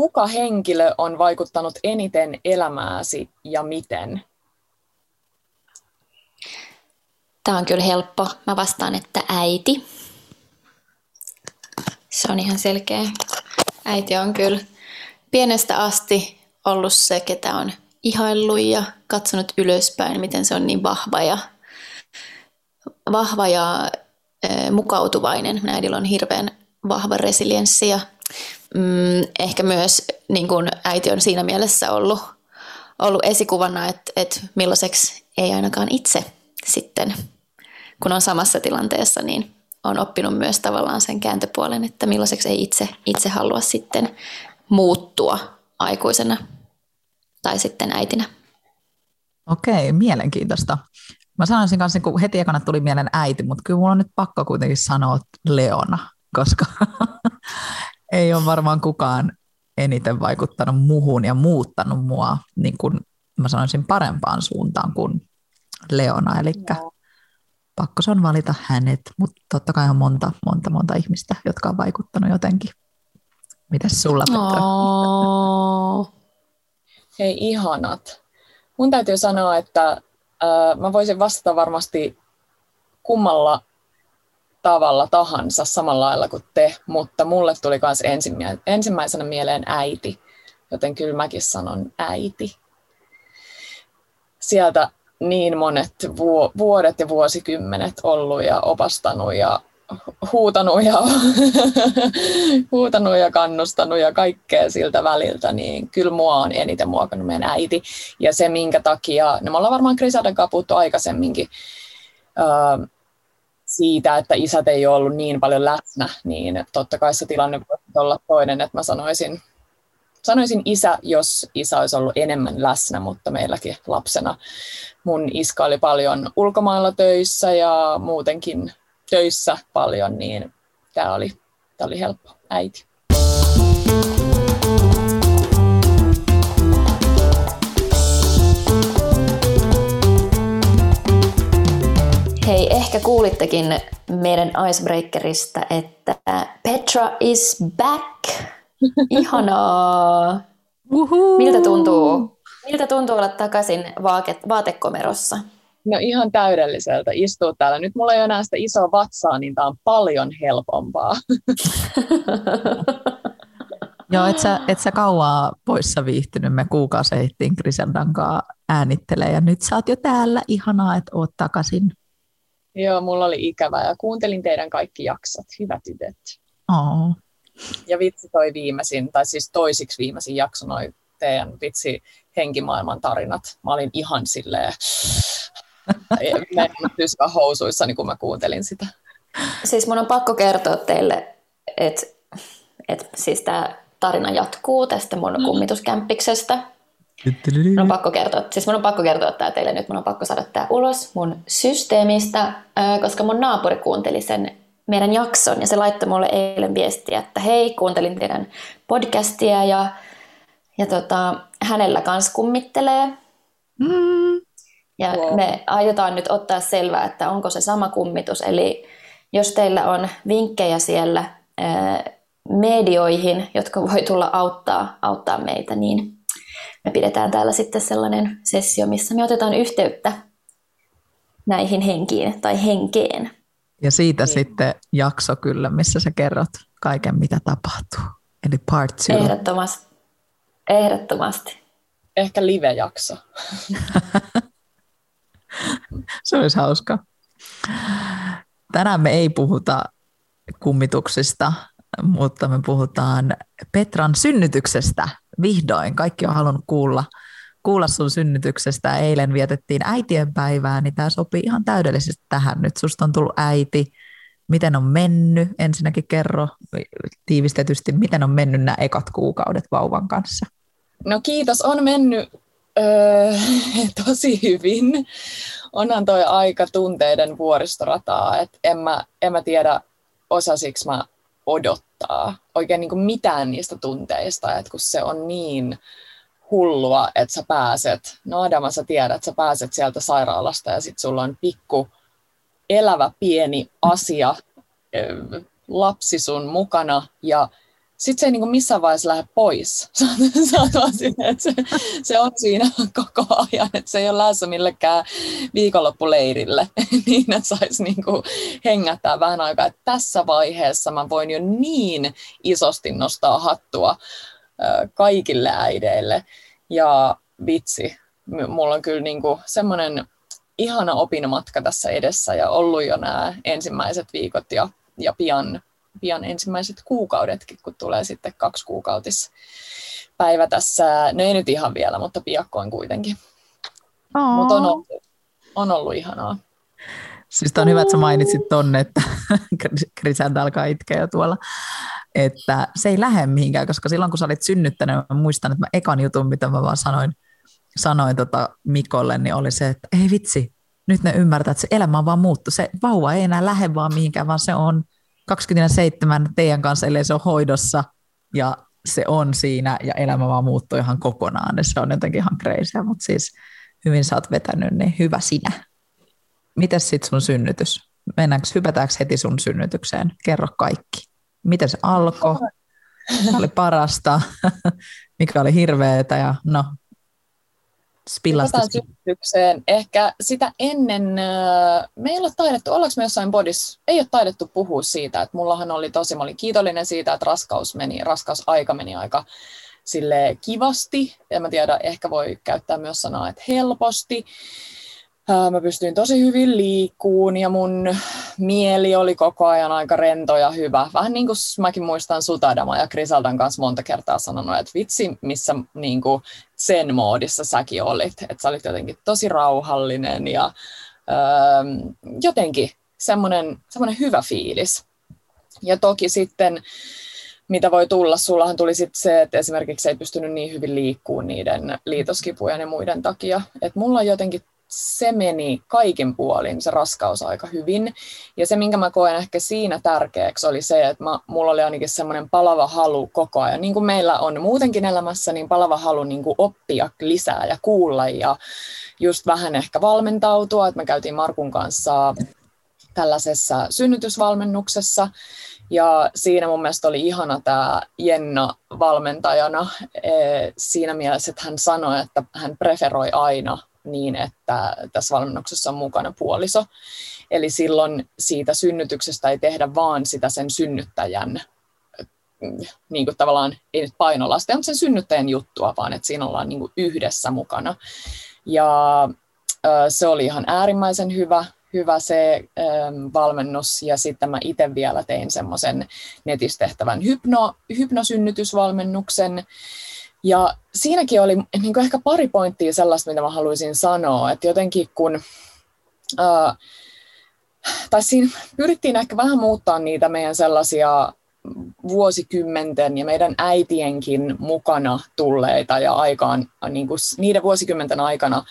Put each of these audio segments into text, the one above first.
kuka henkilö on vaikuttanut eniten elämääsi ja miten? Tämä on kyllä helppo. Mä vastaan, että äiti. Se on ihan selkeä. Äiti on kyllä pienestä asti ollut se, ketä on ihaillut ja katsonut ylöspäin, miten se on niin vahva ja, vahva ja e, mukautuvainen. Äidillä on hirveän vahva resilienssi ja mm, ehkä myös niin kun äiti on siinä mielessä ollut, ollut esikuvana, että, että millaiseksi ei ainakaan itse sitten, kun on samassa tilanteessa, niin on oppinut myös tavallaan sen kääntöpuolen, että millaiseksi ei itse, itse halua sitten muuttua aikuisena tai sitten äitinä. Okei, mielenkiintoista. Mä sanoisin kanssa, kun heti ekana tuli mieleen äiti, mutta kyllä mulla on nyt pakko kuitenkin sanoa Leona, koska ei ole varmaan kukaan eniten vaikuttanut muhun ja muuttanut mua, niin kuin mä sanoisin, parempaan suuntaan kuin Leona. Eli no. pakko se on valita hänet, mutta totta kai on monta, monta, monta ihmistä, jotka on vaikuttanut jotenkin. Mitäs sulla, Petra? Oh. Hei, ihanat. Mun täytyy sanoa, että äh, mä voisin vastata varmasti kummalla tavalla tahansa samalla lailla kuin te, mutta mulle tuli myös ensimmäisenä mieleen äiti, joten kyllä mäkin sanon äiti. Sieltä niin monet vuodet ja vuosikymmenet ollut ja opastanut ja huutanut ja, huutanut ja kannustanut ja kaikkea siltä väliltä, niin kyllä mua on eniten muokannut meidän äiti. Ja se, minkä takia, no me ollaan varmaan Krisaden kanssa puhuttu aikaisemminkin, uh, siitä, että isät ei ole ollut niin paljon läsnä, niin totta kai se tilanne voisi olla toinen, että mä sanoisin, sanoisin isä, jos isä olisi ollut enemmän läsnä, mutta meilläkin lapsena mun iska oli paljon ulkomailla töissä ja muutenkin töissä paljon, niin tämä oli, tämä oli helppo äiti. Hei, ehkä kuulittekin meidän icebreakerista, että Petra is back. Ihanaa. Miltä tuntuu? Miltä tuntuu olla takaisin vaake- vaatekomerossa? No ihan täydelliseltä istua täällä. Nyt mulla ei ole enää sitä isoa vatsaa, niin tämä on paljon helpompaa. Joo, et sä, et sä kauaa poissa viihtynyt. Me kuukausi ehdittiin Griseldan kanssa äänittelee ja nyt sä oot jo täällä. Ihanaa, että oot takaisin. Joo, mulla oli ikävää ja kuuntelin teidän kaikki jaksot. Hyvät tytöt. Oh. Ja vitsi toi viimeisin, tai siis toisiksi viimeisin jakso, noi teidän vitsi henkimaailman tarinat. Mä olin ihan silleen, mä en housuissa, niin kun mä kuuntelin sitä. Siis mun on pakko kertoa teille, että, että siis tämä tarina jatkuu tästä mun mm. kummituskämppiksestä. Mun on pakko kertoa, siis mun on pakko kertoa tämä teille nyt, mun on pakko saada tämä ulos mun systeemistä, koska mun naapuri kuunteli sen meidän jakson ja se laittoi mulle eilen viestiä, että hei, kuuntelin teidän podcastia ja, ja tota, hänellä kans kummittelee. Mm. Ja wow. me aiotaan nyt ottaa selvää, että onko se sama kummitus. Eli jos teillä on vinkkejä siellä medioihin, jotka voi tulla auttaa, auttaa meitä, niin me pidetään täällä sitten sellainen sessio, missä me otetaan yhteyttä näihin henkiin tai henkeen. Ja siitä niin. sitten jakso kyllä, missä sä kerrot kaiken, mitä tapahtuu. Eli part two. Ehdottomasti. Ehdottomasti. Ehkä live-jakso. Se olisi hauska. Tänään me ei puhuta kummituksista, mutta me puhutaan Petran synnytyksestä vihdoin. Kaikki on halunnut kuulla, kuulla sun synnytyksestä. Eilen vietettiin äitienpäivää, niin tämä sopii ihan täydellisesti tähän nyt. Susta on tullut äiti. Miten on mennyt? Ensinnäkin kerro tiivistetysti, miten on mennyt nämä ekat kuukaudet vauvan kanssa? No kiitos, on mennyt öö, tosi hyvin. Onhan toi aika tunteiden vuoristorataa, että en mä, en mä tiedä, osasiksi mä odottaa oikein niin kuin mitään niistä tunteista, että kun se on niin hullua, että sä pääset, no Adama sä tiedät, sä pääset sieltä sairaalasta ja sitten sulla on pikku elävä pieni asia, lapsi sun mukana ja sitten se ei niin kuin missään vaiheessa lähde pois. Sinne, että se, se on siinä koko ajan, että se ei ole lähdössä millekään viikonloppuleirille, niin että saisi niin hengättää vähän aikaa. Että tässä vaiheessa mä voin jo niin isosti nostaa hattua kaikille äideille. Ja vitsi, mulla on kyllä niin semmoinen ihana opinmatka tässä edessä ja ollut jo nämä ensimmäiset viikot ja, ja pian pian ensimmäiset kuukaudetkin, kun tulee sitten kaksi kuukautis päivä tässä, no ei nyt ihan vielä, mutta piakkoin kuitenkin. Mutta on ollut, on ollut ihanaa. Siis on hyvä, että sä mainitsit tonne, että Krisäntä alkaa itkeä jo tuolla, että se ei lähde mihinkään, koska silloin kun sä olit synnyttänyt, mä muistan, että mä ekan jutun, mitä mä vaan sanoin, sanoin tota Mikolle, niin oli se, että ei vitsi, nyt ne ymmärtää, että se elämä on vaan muuttu. Se vauva ei enää lähde vaan mihinkään, vaan se on 27 teidän kanssa, ellei se on hoidossa ja se on siinä ja elämä vaan muuttuu ihan kokonaan. Se on jotenkin ihan crazy, mutta siis hyvin sä oot vetänyt, niin hyvä sinä. Miten sitten sun synnytys? Mennäänkö, hypätäänkö heti sun synnytykseen? Kerro kaikki. Miten se alkoi? Mikä oli parasta? Mikä oli hirveetä? Ja no, Spillasta. synnytykseen. Ehkä sitä ennen, me ei ole taidettu, ollaanko me jossain bodis, ei ole taidettu puhua siitä, että mullahan oli tosi, mä olin kiitollinen siitä, että raskaus meni, raskausaika meni aika sille kivasti, en mä tiedä, ehkä voi käyttää myös sanaa, että helposti. Mä pystyin tosi hyvin liikkuun ja mun mieli oli koko ajan aika rento ja hyvä. Vähän niin kuin mäkin muistan Sutadama ja Krisaldan kanssa monta kertaa sanonut, että vitsi, missä niin kuin sen moodissa säkin olit. Että sä olit jotenkin tosi rauhallinen ja öö, jotenkin semmoinen, semmoinen hyvä fiilis. Ja toki sitten mitä voi tulla, sullahan tuli sitten se, että esimerkiksi ei pystynyt niin hyvin liikkuun niiden liitoskipujen ja muiden takia. Että mulla jotenkin se meni kaikin puolin, se raskaus aika hyvin. Ja se, minkä mä koen ehkä siinä tärkeäksi, oli se, että mä, mulla oli ainakin semmoinen palava halu koko ajan. Niin kuin meillä on muutenkin elämässä, niin palava halu niin kuin oppia lisää ja kuulla ja just vähän ehkä valmentautua. Että me käytiin Markun kanssa tällaisessa synnytysvalmennuksessa. Ja siinä mun mielestä oli ihana tämä Jenna valmentajana siinä mielessä, että hän sanoi, että hän preferoi aina niin, että tässä valmennuksessa on mukana puoliso. Eli silloin siitä synnytyksestä ei tehdä vaan sitä sen synnyttäjän niin kuin tavallaan, ei nyt painolasta, mutta sen synnyttäjän juttua, vaan että siinä ollaan niin kuin yhdessä mukana. Ja se oli ihan äärimmäisen hyvä, hyvä se valmennus, ja sitten mä itse vielä tein semmoisen netistä tehtävän hypno, hypnosynnytysvalmennuksen, ja siinäkin oli niin kuin ehkä pari pointtia sellaista, mitä mä haluaisin sanoa, että jotenkin kun, ää, tai siinä pyrittiin ehkä vähän muuttaa niitä meidän sellaisia vuosikymmenten ja meidän äitienkin mukana tulleita ja aikaan, niin kuin niiden vuosikymmenten aikana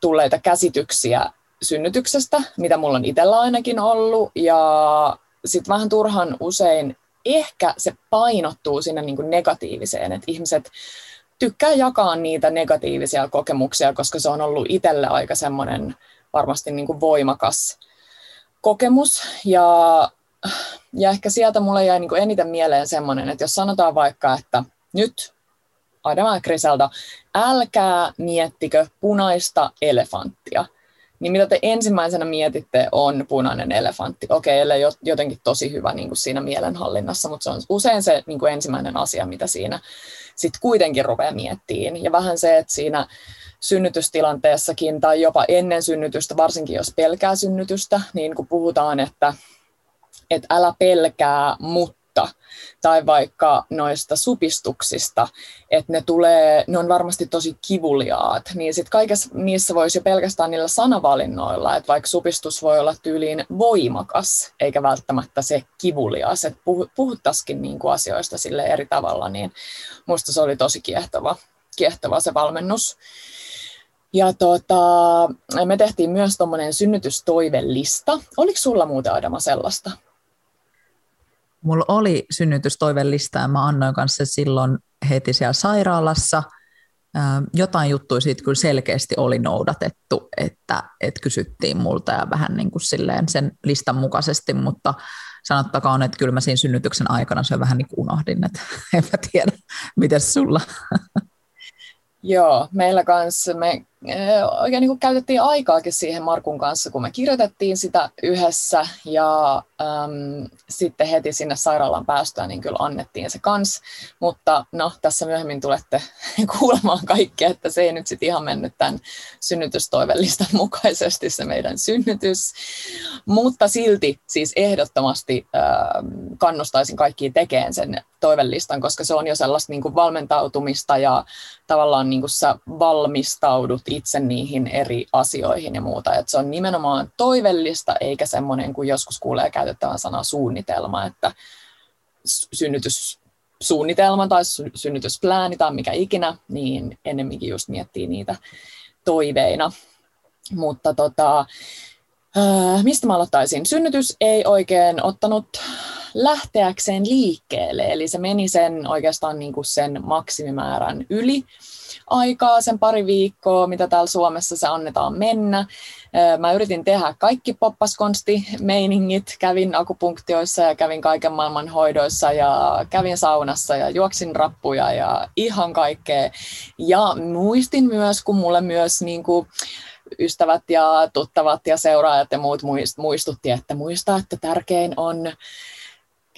tulleita käsityksiä synnytyksestä, mitä mulla on itsellä ainakin ollut, ja sitten vähän turhan usein ehkä se painottuu sinne niin kuin negatiiviseen, että ihmiset tykkää jakaa niitä negatiivisia kokemuksia, koska se on ollut itselle aika semmoinen varmasti niin kuin voimakas kokemus. Ja, ja ehkä sieltä mulle jäi niin kuin eniten mieleen semmoinen, että jos sanotaan vaikka, että nyt Adama Griselda, älkää miettikö punaista elefanttia niin mitä te ensimmäisenä mietitte on punainen elefantti. Okei, ellei jotenkin tosi hyvä niin kuin siinä mielenhallinnassa, mutta se on usein se niin kuin ensimmäinen asia, mitä siinä sitten kuitenkin rupeaa miettiin. Ja vähän se, että siinä synnytystilanteessakin tai jopa ennen synnytystä, varsinkin jos pelkää synnytystä, niin kun puhutaan, että, että älä pelkää, mutta tai vaikka noista supistuksista, että ne, tulee, ne on varmasti tosi kivuliaat, niin sitten kaikessa niissä voisi jo pelkästään niillä sanavalinnoilla, että vaikka supistus voi olla tyyliin voimakas, eikä välttämättä se kivulias, että puhuttaisikin niin kuin asioista sille eri tavalla, niin musta se oli tosi kiehtova, kiehtova se valmennus. Ja tota, me tehtiin myös tuommoinen synnytystoivelista. Oliko sulla muuten Adama sellaista? Mulla oli synnytystoivellista ja mä annoin kanssa silloin heti siellä sairaalassa. Jotain juttuja siitä kyllä selkeästi oli noudatettu, että, että kysyttiin multa ja vähän niin kuin silleen sen listan mukaisesti, mutta sanottakoon, että kyllä mä siinä synnytyksen aikana se vähän niin kuin unohdin, että en mä tiedä, miten sulla. Joo, meillä kanssa me oikein niin kuin käytettiin aikaakin siihen Markun kanssa, kun me kirjoitettiin sitä yhdessä ja äm, sitten heti sinne sairaalaan päästyä, niin kyllä annettiin se kans. Mutta no, tässä myöhemmin tulette kuulemaan kaikkea, että se ei nyt sitten ihan mennyt tämän synnytystoivellistan mukaisesti se meidän synnytys. Mutta silti siis ehdottomasti äm, kannustaisin kaikkiin tekemään sen toivellistan, koska se on jo sellaista niin kuin valmentautumista ja tavallaan niin kuin sä valmistaudut itse niihin eri asioihin ja muuta. Et se on nimenomaan toivellista, eikä semmoinen, kuin joskus kuulee käytettävän sanaa suunnitelma, että synnytyssuunnitelma tai synnytysplääni tai mikä ikinä, niin ennemminkin just miettii niitä toiveina. Mutta tota, äh, mistä mä aloittaisin? Synnytys ei oikein ottanut lähteäkseen liikkeelle, eli se meni sen oikeastaan niin kuin sen maksimimäärän yli aikaa, sen pari viikkoa, mitä täällä Suomessa se annetaan mennä. Mä yritin tehdä kaikki poppaskonsti-meiningit, kävin akupunktioissa ja kävin kaiken maailman hoidoissa ja kävin saunassa ja juoksin rappuja ja ihan kaikkea. Ja muistin myös, kun mulle myös niin kuin, ystävät ja tuttavat ja seuraajat ja muut muistutti, että muista, että tärkein on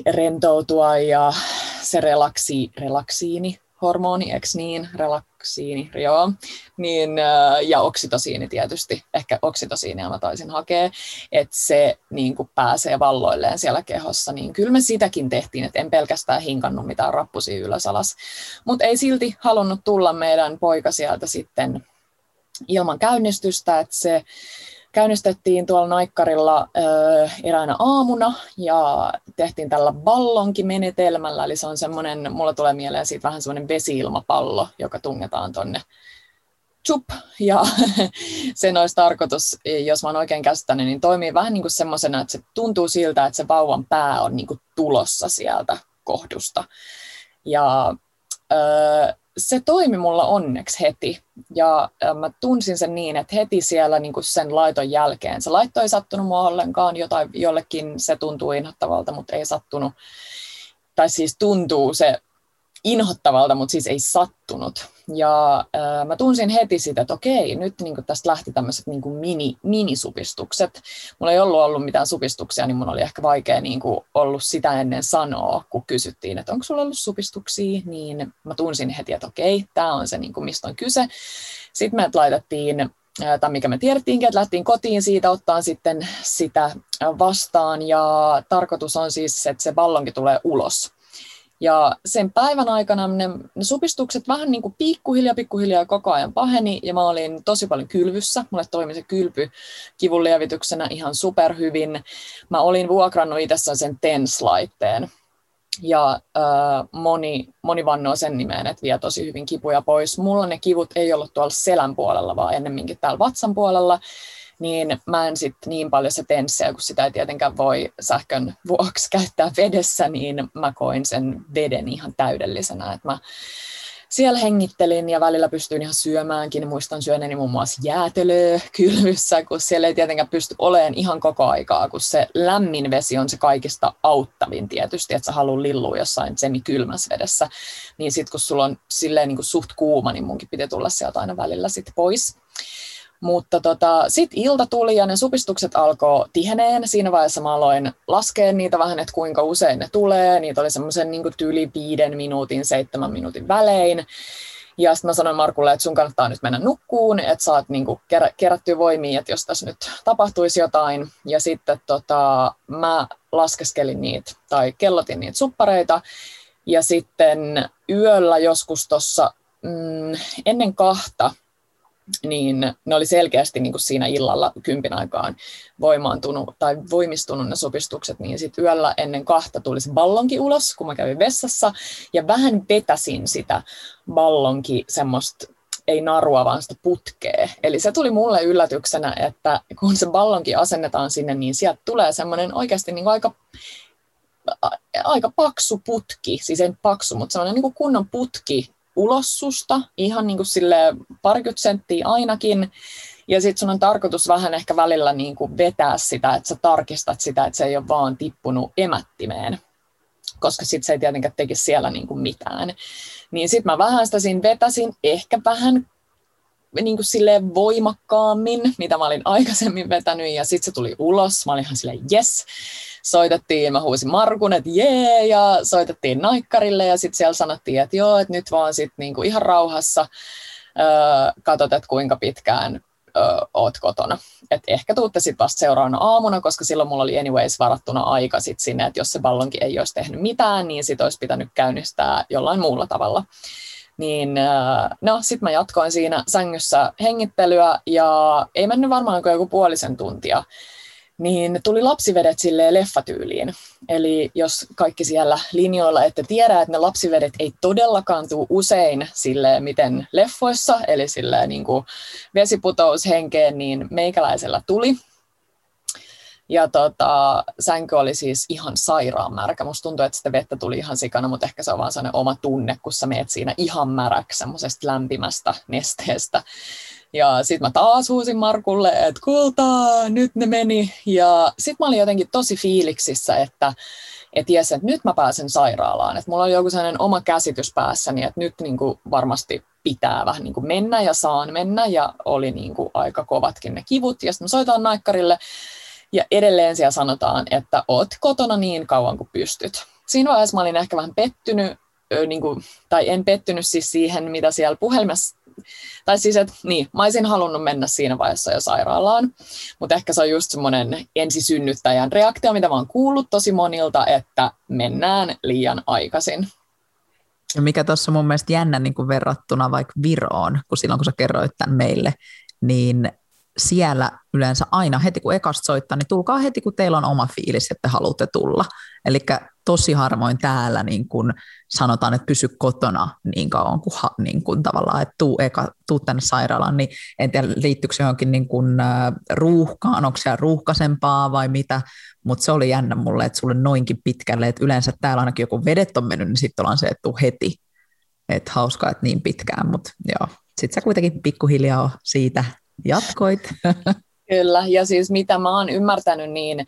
rentoutua ja se relaksi, relaksiini, hormoni, eikö niin, relaksiini, joo, niin, äh, ja oksitosiini tietysti, ehkä oksitosiinia mä taisin hakea, että se niin kuin pääsee valloilleen siellä kehossa, niin kyllä me sitäkin tehtiin, että en pelkästään hinkannut mitään rappusia ylös alas, mutta ei silti halunnut tulla meidän poika sieltä sitten ilman käynnistystä, että se käynnistettiin tuolla Naikkarilla ö, eräänä aamuna ja tehtiin tällä ballonkimenetelmällä, eli se on semmoinen, mulla tulee mieleen siitä vähän semmoinen vesiilmapallo, joka tungetaan tonne chup, ja sen olisi tarkoitus, jos mä oon oikein käsittänyt, niin toimii vähän niin kuin semmoisena, että se tuntuu siltä, että se vauvan pää on niin kuin tulossa sieltä kohdusta. Ja ö, se toimi mulla onneksi heti. Ja mä tunsin sen niin, että heti siellä niin kuin sen laiton jälkeen, se laitto ei sattunut mua ollenkaan, jotain, jollekin se tuntuu inhottavalta, mutta ei sattunut. Tai siis tuntuu se inhottavalta, mutta siis ei sattunut. Ja äh, mä tunsin heti sitä, että okei, nyt niin tästä lähti tämmöiset niin mini, minisupistukset. Mulla ei ollut ollut mitään supistuksia, niin mun oli ehkä vaikea niin kuin ollut sitä ennen sanoa, kun kysyttiin, että onko sulla ollut supistuksia, niin mä tunsin heti, että okei, tämä on se, niin kuin, mistä on kyse. Sitten me laitettiin tai mikä me tiedettiinkin, että lähtiin kotiin siitä ottaa sitten sitä vastaan ja tarkoitus on siis, että se ballonki tulee ulos ja sen päivän aikana ne, ne supistukset vähän niin kuin pikkuhiljaa, pikkuhiljaa koko ajan paheni, ja mä olin tosi paljon kylvyssä. Mulle toimi se kylpy kivun lievityksenä ihan superhyvin. Mä olin vuokrannut itsessään sen TENS-laitteen, ja äh, moni, moni vannoo sen nimeen, että vie tosi hyvin kipuja pois. Mulla ne kivut ei ollut tuolla selän puolella, vaan ennemminkin täällä vatsan puolella niin mä en sitten niin paljon se tenssiä, kun sitä ei tietenkään voi sähkön vuoksi käyttää vedessä, niin mä koin sen veden ihan täydellisenä, että mä siellä hengittelin ja välillä pystyin ihan syömäänkin. Muistan syöneeni muun muassa jäätelöä kylvyssä, kun siellä ei tietenkään pysty olemaan ihan koko aikaa, kun se lämmin vesi on se kaikista auttavin tietysti, että sä haluat lillua jossain semikylmässä vedessä. Niin sitten kun sulla on silleen niin kuin suht kuuma, niin munkin piti tulla sieltä aina välillä sitten pois. Mutta tota, sitten ilta tuli ja ne supistukset alkoi tiheneen. Siinä vaiheessa mä aloin laskea niitä vähän, että kuinka usein ne tulee. Niitä oli semmoisen niin tyyli viiden minuutin, seitsemän minuutin välein. Ja sitten mä sanoin Markulle, että sun kannattaa nyt mennä nukkuun, että saat niin kuin kerä, kerättyä voimia, että jos tässä nyt tapahtuisi jotain. Ja sitten tota, mä laskeskelin niitä tai kellotin niitä suppareita. Ja sitten yöllä joskus tuossa mm, ennen kahta niin ne oli selkeästi niin kuin siinä illalla kympin aikaan voimaantunut tai voimistunut ne sopistukset, niin sitten yöllä ennen kahta tuli se ballonki ulos, kun mä kävin vessassa, ja vähän vetäsin sitä ballonki semmoista ei narua, vaan sitä putkea. Eli se tuli mulle yllätyksenä, että kun se ballonki asennetaan sinne, niin sieltä tulee semmoinen oikeasti niin aika aika paksu putki, siis ei paksu, mutta semmoinen niin kunnon putki ulossusta, ihan niin kuin sille parikymmentä senttiä ainakin. Ja sitten sun on tarkoitus vähän ehkä välillä niin kuin vetää sitä, että sä tarkistat sitä, että se ei ole vaan tippunut emättimeen, koska sitten se ei tietenkään tekisi siellä niin kuin mitään. Niin sitten mä vähän sitä siinä vetäsin, ehkä vähän niin kuin silleen voimakkaammin, mitä mä olin aikaisemmin vetänyt, ja sitten se tuli ulos. Mä olin ihan silleen, yes. Soitettiin, mä huusin Markun, että jee, ja soitettiin naikkarille, ja sitten siellä sanottiin, että joo, että nyt vaan sitten niin kuin ihan rauhassa öö, katsot, että kuinka pitkään öö, oot kotona. Et ehkä tuutte sitten vasta seuraavana aamuna, koska silloin mulla oli anyways varattuna aika sit sinne, että jos se ballonkin ei olisi tehnyt mitään, niin sit olisi pitänyt käynnistää jollain muulla tavalla. Niin no sitten mä jatkoin siinä sängyssä hengittelyä ja ei mennyt varmaan kuin joku puolisen tuntia, niin tuli lapsivedet silleen leffatyyliin. Eli jos kaikki siellä linjoilla ette tiedä, että ne lapsivedet ei todellakaan tule usein sille miten leffoissa, eli silleen niin kuin vesiputous henkeen, niin meikäläisellä tuli. Ja tota, sänky oli siis ihan sairaan märkä. Musta tuntuu, että sitä vettä tuli ihan sikana, mutta ehkä se on vaan sellainen oma tunne, kun sä meet siinä ihan märäksi semmoisesta lämpimästä nesteestä. Ja sitten mä taas huusin Markulle, että kultaa, nyt ne meni. Ja sitten mä olin jotenkin tosi fiiliksissä, että että jes, että nyt mä pääsen sairaalaan. Että mulla oli joku sellainen oma käsitys päässäni, että nyt niin varmasti pitää vähän niin mennä ja saan mennä. Ja oli niin aika kovatkin ne kivut. Ja sitten mä soitan naikkarille ja edelleen siellä sanotaan, että oot kotona niin kauan kuin pystyt. Siinä vaiheessa mä olin ehkä vähän pettynyt, niin kuin, tai en pettynyt siis siihen, mitä siellä puhelimessa, tai siis, että niin, mä olisin halunnut mennä siinä vaiheessa jo sairaalaan, mutta ehkä se on just semmoinen ensisynnyttäjän reaktio, mitä mä oon kuullut tosi monilta, että mennään liian aikaisin. Ja mikä tuossa mun mielestä jännä niin kuin verrattuna vaikka Viroon, kun silloin kun sä kerroit tämän meille, niin siellä yleensä aina heti kun ekasta soittaa, niin tulkaa heti kun teillä on oma fiilis, että haluatte tulla. Eli tosi harvoin täällä niin kun sanotaan, että pysy kotona niin kauan kuin, niin kun tavallaan, että tuu, eka, tuu tänne sairaalaan, niin en tiedä liittyykö se johonkin niin kun, ruuhkaan, onko se ruuhkaisempaa vai mitä, mutta se oli jännä mulle, että sulle noinkin pitkälle, että yleensä täällä ainakin joku vedet on mennyt, niin sitten ollaan se, että tuu heti. Että hauskaa, että niin pitkään, mutta joo. Sitten sä kuitenkin pikkuhiljaa siitä jatkoit. Kyllä, ja siis mitä mä oon ymmärtänyt, niin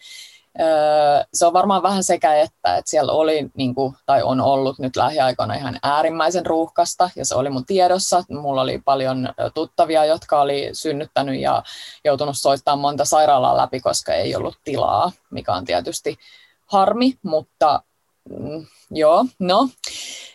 se on varmaan vähän sekä että, että siellä oli niin kuin, tai on ollut nyt lähiaikoina ihan äärimmäisen ruuhkasta ja se oli mun tiedossa. Mulla oli paljon tuttavia, jotka oli synnyttänyt ja joutunut soittamaan monta sairaalaa läpi, koska ei ollut tilaa, mikä on tietysti harmi, mutta mm, joo, no.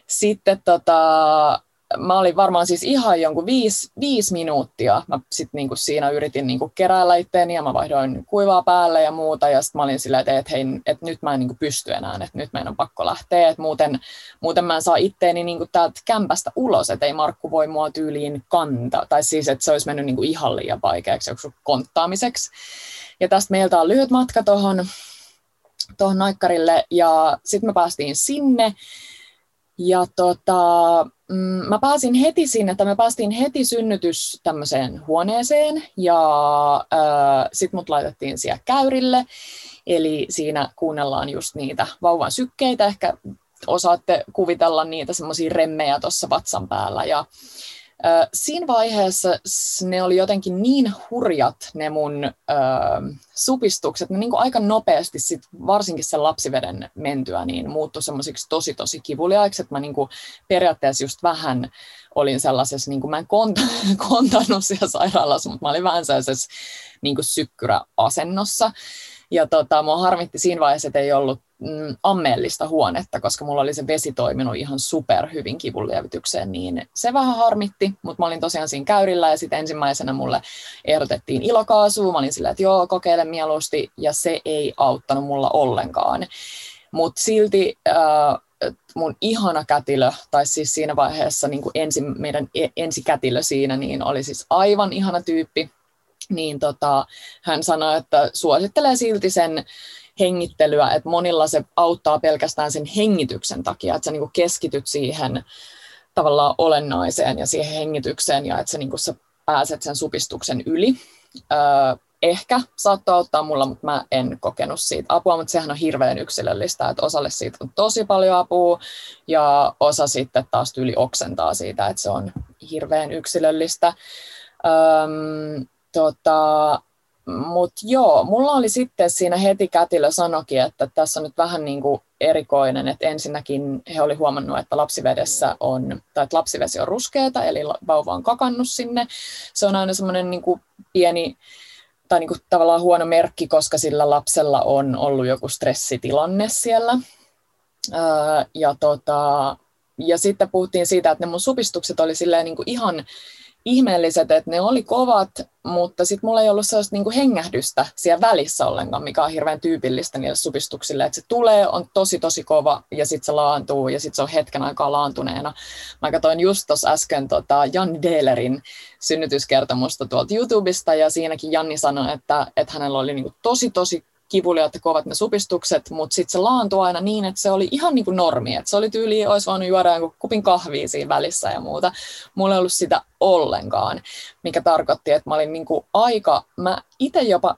Sitten tota, mä olin varmaan siis ihan jonkun viisi, viisi minuuttia. Mä sit niinku siinä yritin niinku keräällä itteeni ja mä vaihdoin kuivaa päälle ja muuta. Ja sitten mä olin silleen, että, et, hei, että nyt mä en niinku pysty enää, että nyt meidän on pakko lähteä. Että muuten, muuten mä en saa itteeni niinku täältä kämpästä ulos, että ei Markku voi mua tyyliin kantaa. Tai siis, että se olisi mennyt niinku ihan liian vaikeaksi joku konttaamiseksi. Ja tästä meiltä on lyhyt matka tuohon tuohon naikkarille ja sitten me päästiin sinne ja tota, mm, mä pääsin heti sinne, että me päästiin heti synnytys tämmöiseen huoneeseen ja äh, sitten mut laitettiin siellä käyrille. Eli siinä kuunnellaan just niitä vauvan sykkeitä, ehkä osaatte kuvitella niitä semmoisia remmejä tuossa vatsan päällä. Ja Siinä vaiheessa ne oli jotenkin niin hurjat ne mun ö, supistukset, ne niin kuin aika nopeasti sit, varsinkin sen lapsiveden mentyä niin muuttui semmoisiksi tosi tosi kivuliaiksi, että mä niin kuin periaatteessa just vähän olin sellaisessa, niin kuin mä en konta, kontannut siellä sairaalassa, mutta mä olin vähän sellaisessa niin kuin sykkyräasennossa. Ja tota, mua harmitti siinä vaiheessa, että ei ollut mm, ammeellista huonetta, koska mulla oli se vesi toiminut ihan super hyvin kivunlievitykseen, niin se vähän harmitti, mutta mä olin tosiaan siinä käyrillä ja sitten ensimmäisenä mulle ehdotettiin ilokaasua, mä olin sillä, että joo, kokeile mieluusti, ja se ei auttanut mulla ollenkaan. Mutta silti äh, mun ihana kätilö, tai siis siinä vaiheessa niin kuin ensi, meidän e, ensikätilö siinä, niin oli siis aivan ihana tyyppi, niin tota, hän sanoi, että suosittelee silti sen hengittelyä, että monilla se auttaa pelkästään sen hengityksen takia, että sä niin keskityt siihen tavallaan olennaiseen ja siihen hengitykseen ja että sä, niin sä pääset sen supistuksen yli. Öö, ehkä saattoi auttaa mulla, mutta mä en kokenut siitä apua, mutta sehän on hirveän yksilöllistä, että osalle siitä on tosi paljon apua ja osa sitten taas tyyli oksentaa siitä, että se on hirveän yksilöllistä. Öm, tota, mutta joo, mulla oli sitten siinä heti kätilö sanokin, että tässä on nyt vähän niin kuin erikoinen, että ensinnäkin he oli huomannut, että lapsivedessä on, tai että lapsivesi on ruskeata, eli vauva on kakannut sinne. Se on aina semmoinen niin pieni, tai niin kuin tavallaan huono merkki, koska sillä lapsella on ollut joku stressitilanne siellä. ja, tota, ja sitten puhuttiin siitä, että ne mun supistukset oli silleen niin kuin ihan ihmeelliset, että ne oli kovat, mutta sitten mulla ei ollut sellaista niinku hengähdystä siellä välissä ollenkaan, mikä on hirveän tyypillistä niille supistuksille, että se tulee, on tosi tosi kova ja sitten se laantuu ja sitten se on hetken aikaa laantuneena. Mä katsoin just tuossa äsken tota Jan Dehlerin synnytyskertomusta tuolta YouTubesta ja siinäkin Janni sanoi, että, että hänellä oli niinku tosi tosi kivuliaat ja kovat ne supistukset, mutta sitten se laantui aina niin, että se oli ihan niin kuin normi, että se oli tyyli, olisi voinut juoda jonkun kupin kahvia siinä välissä ja muuta. Mulla ei ollut sitä ollenkaan, mikä tarkoitti, että mä olin niin kuin aika, mä itse jopa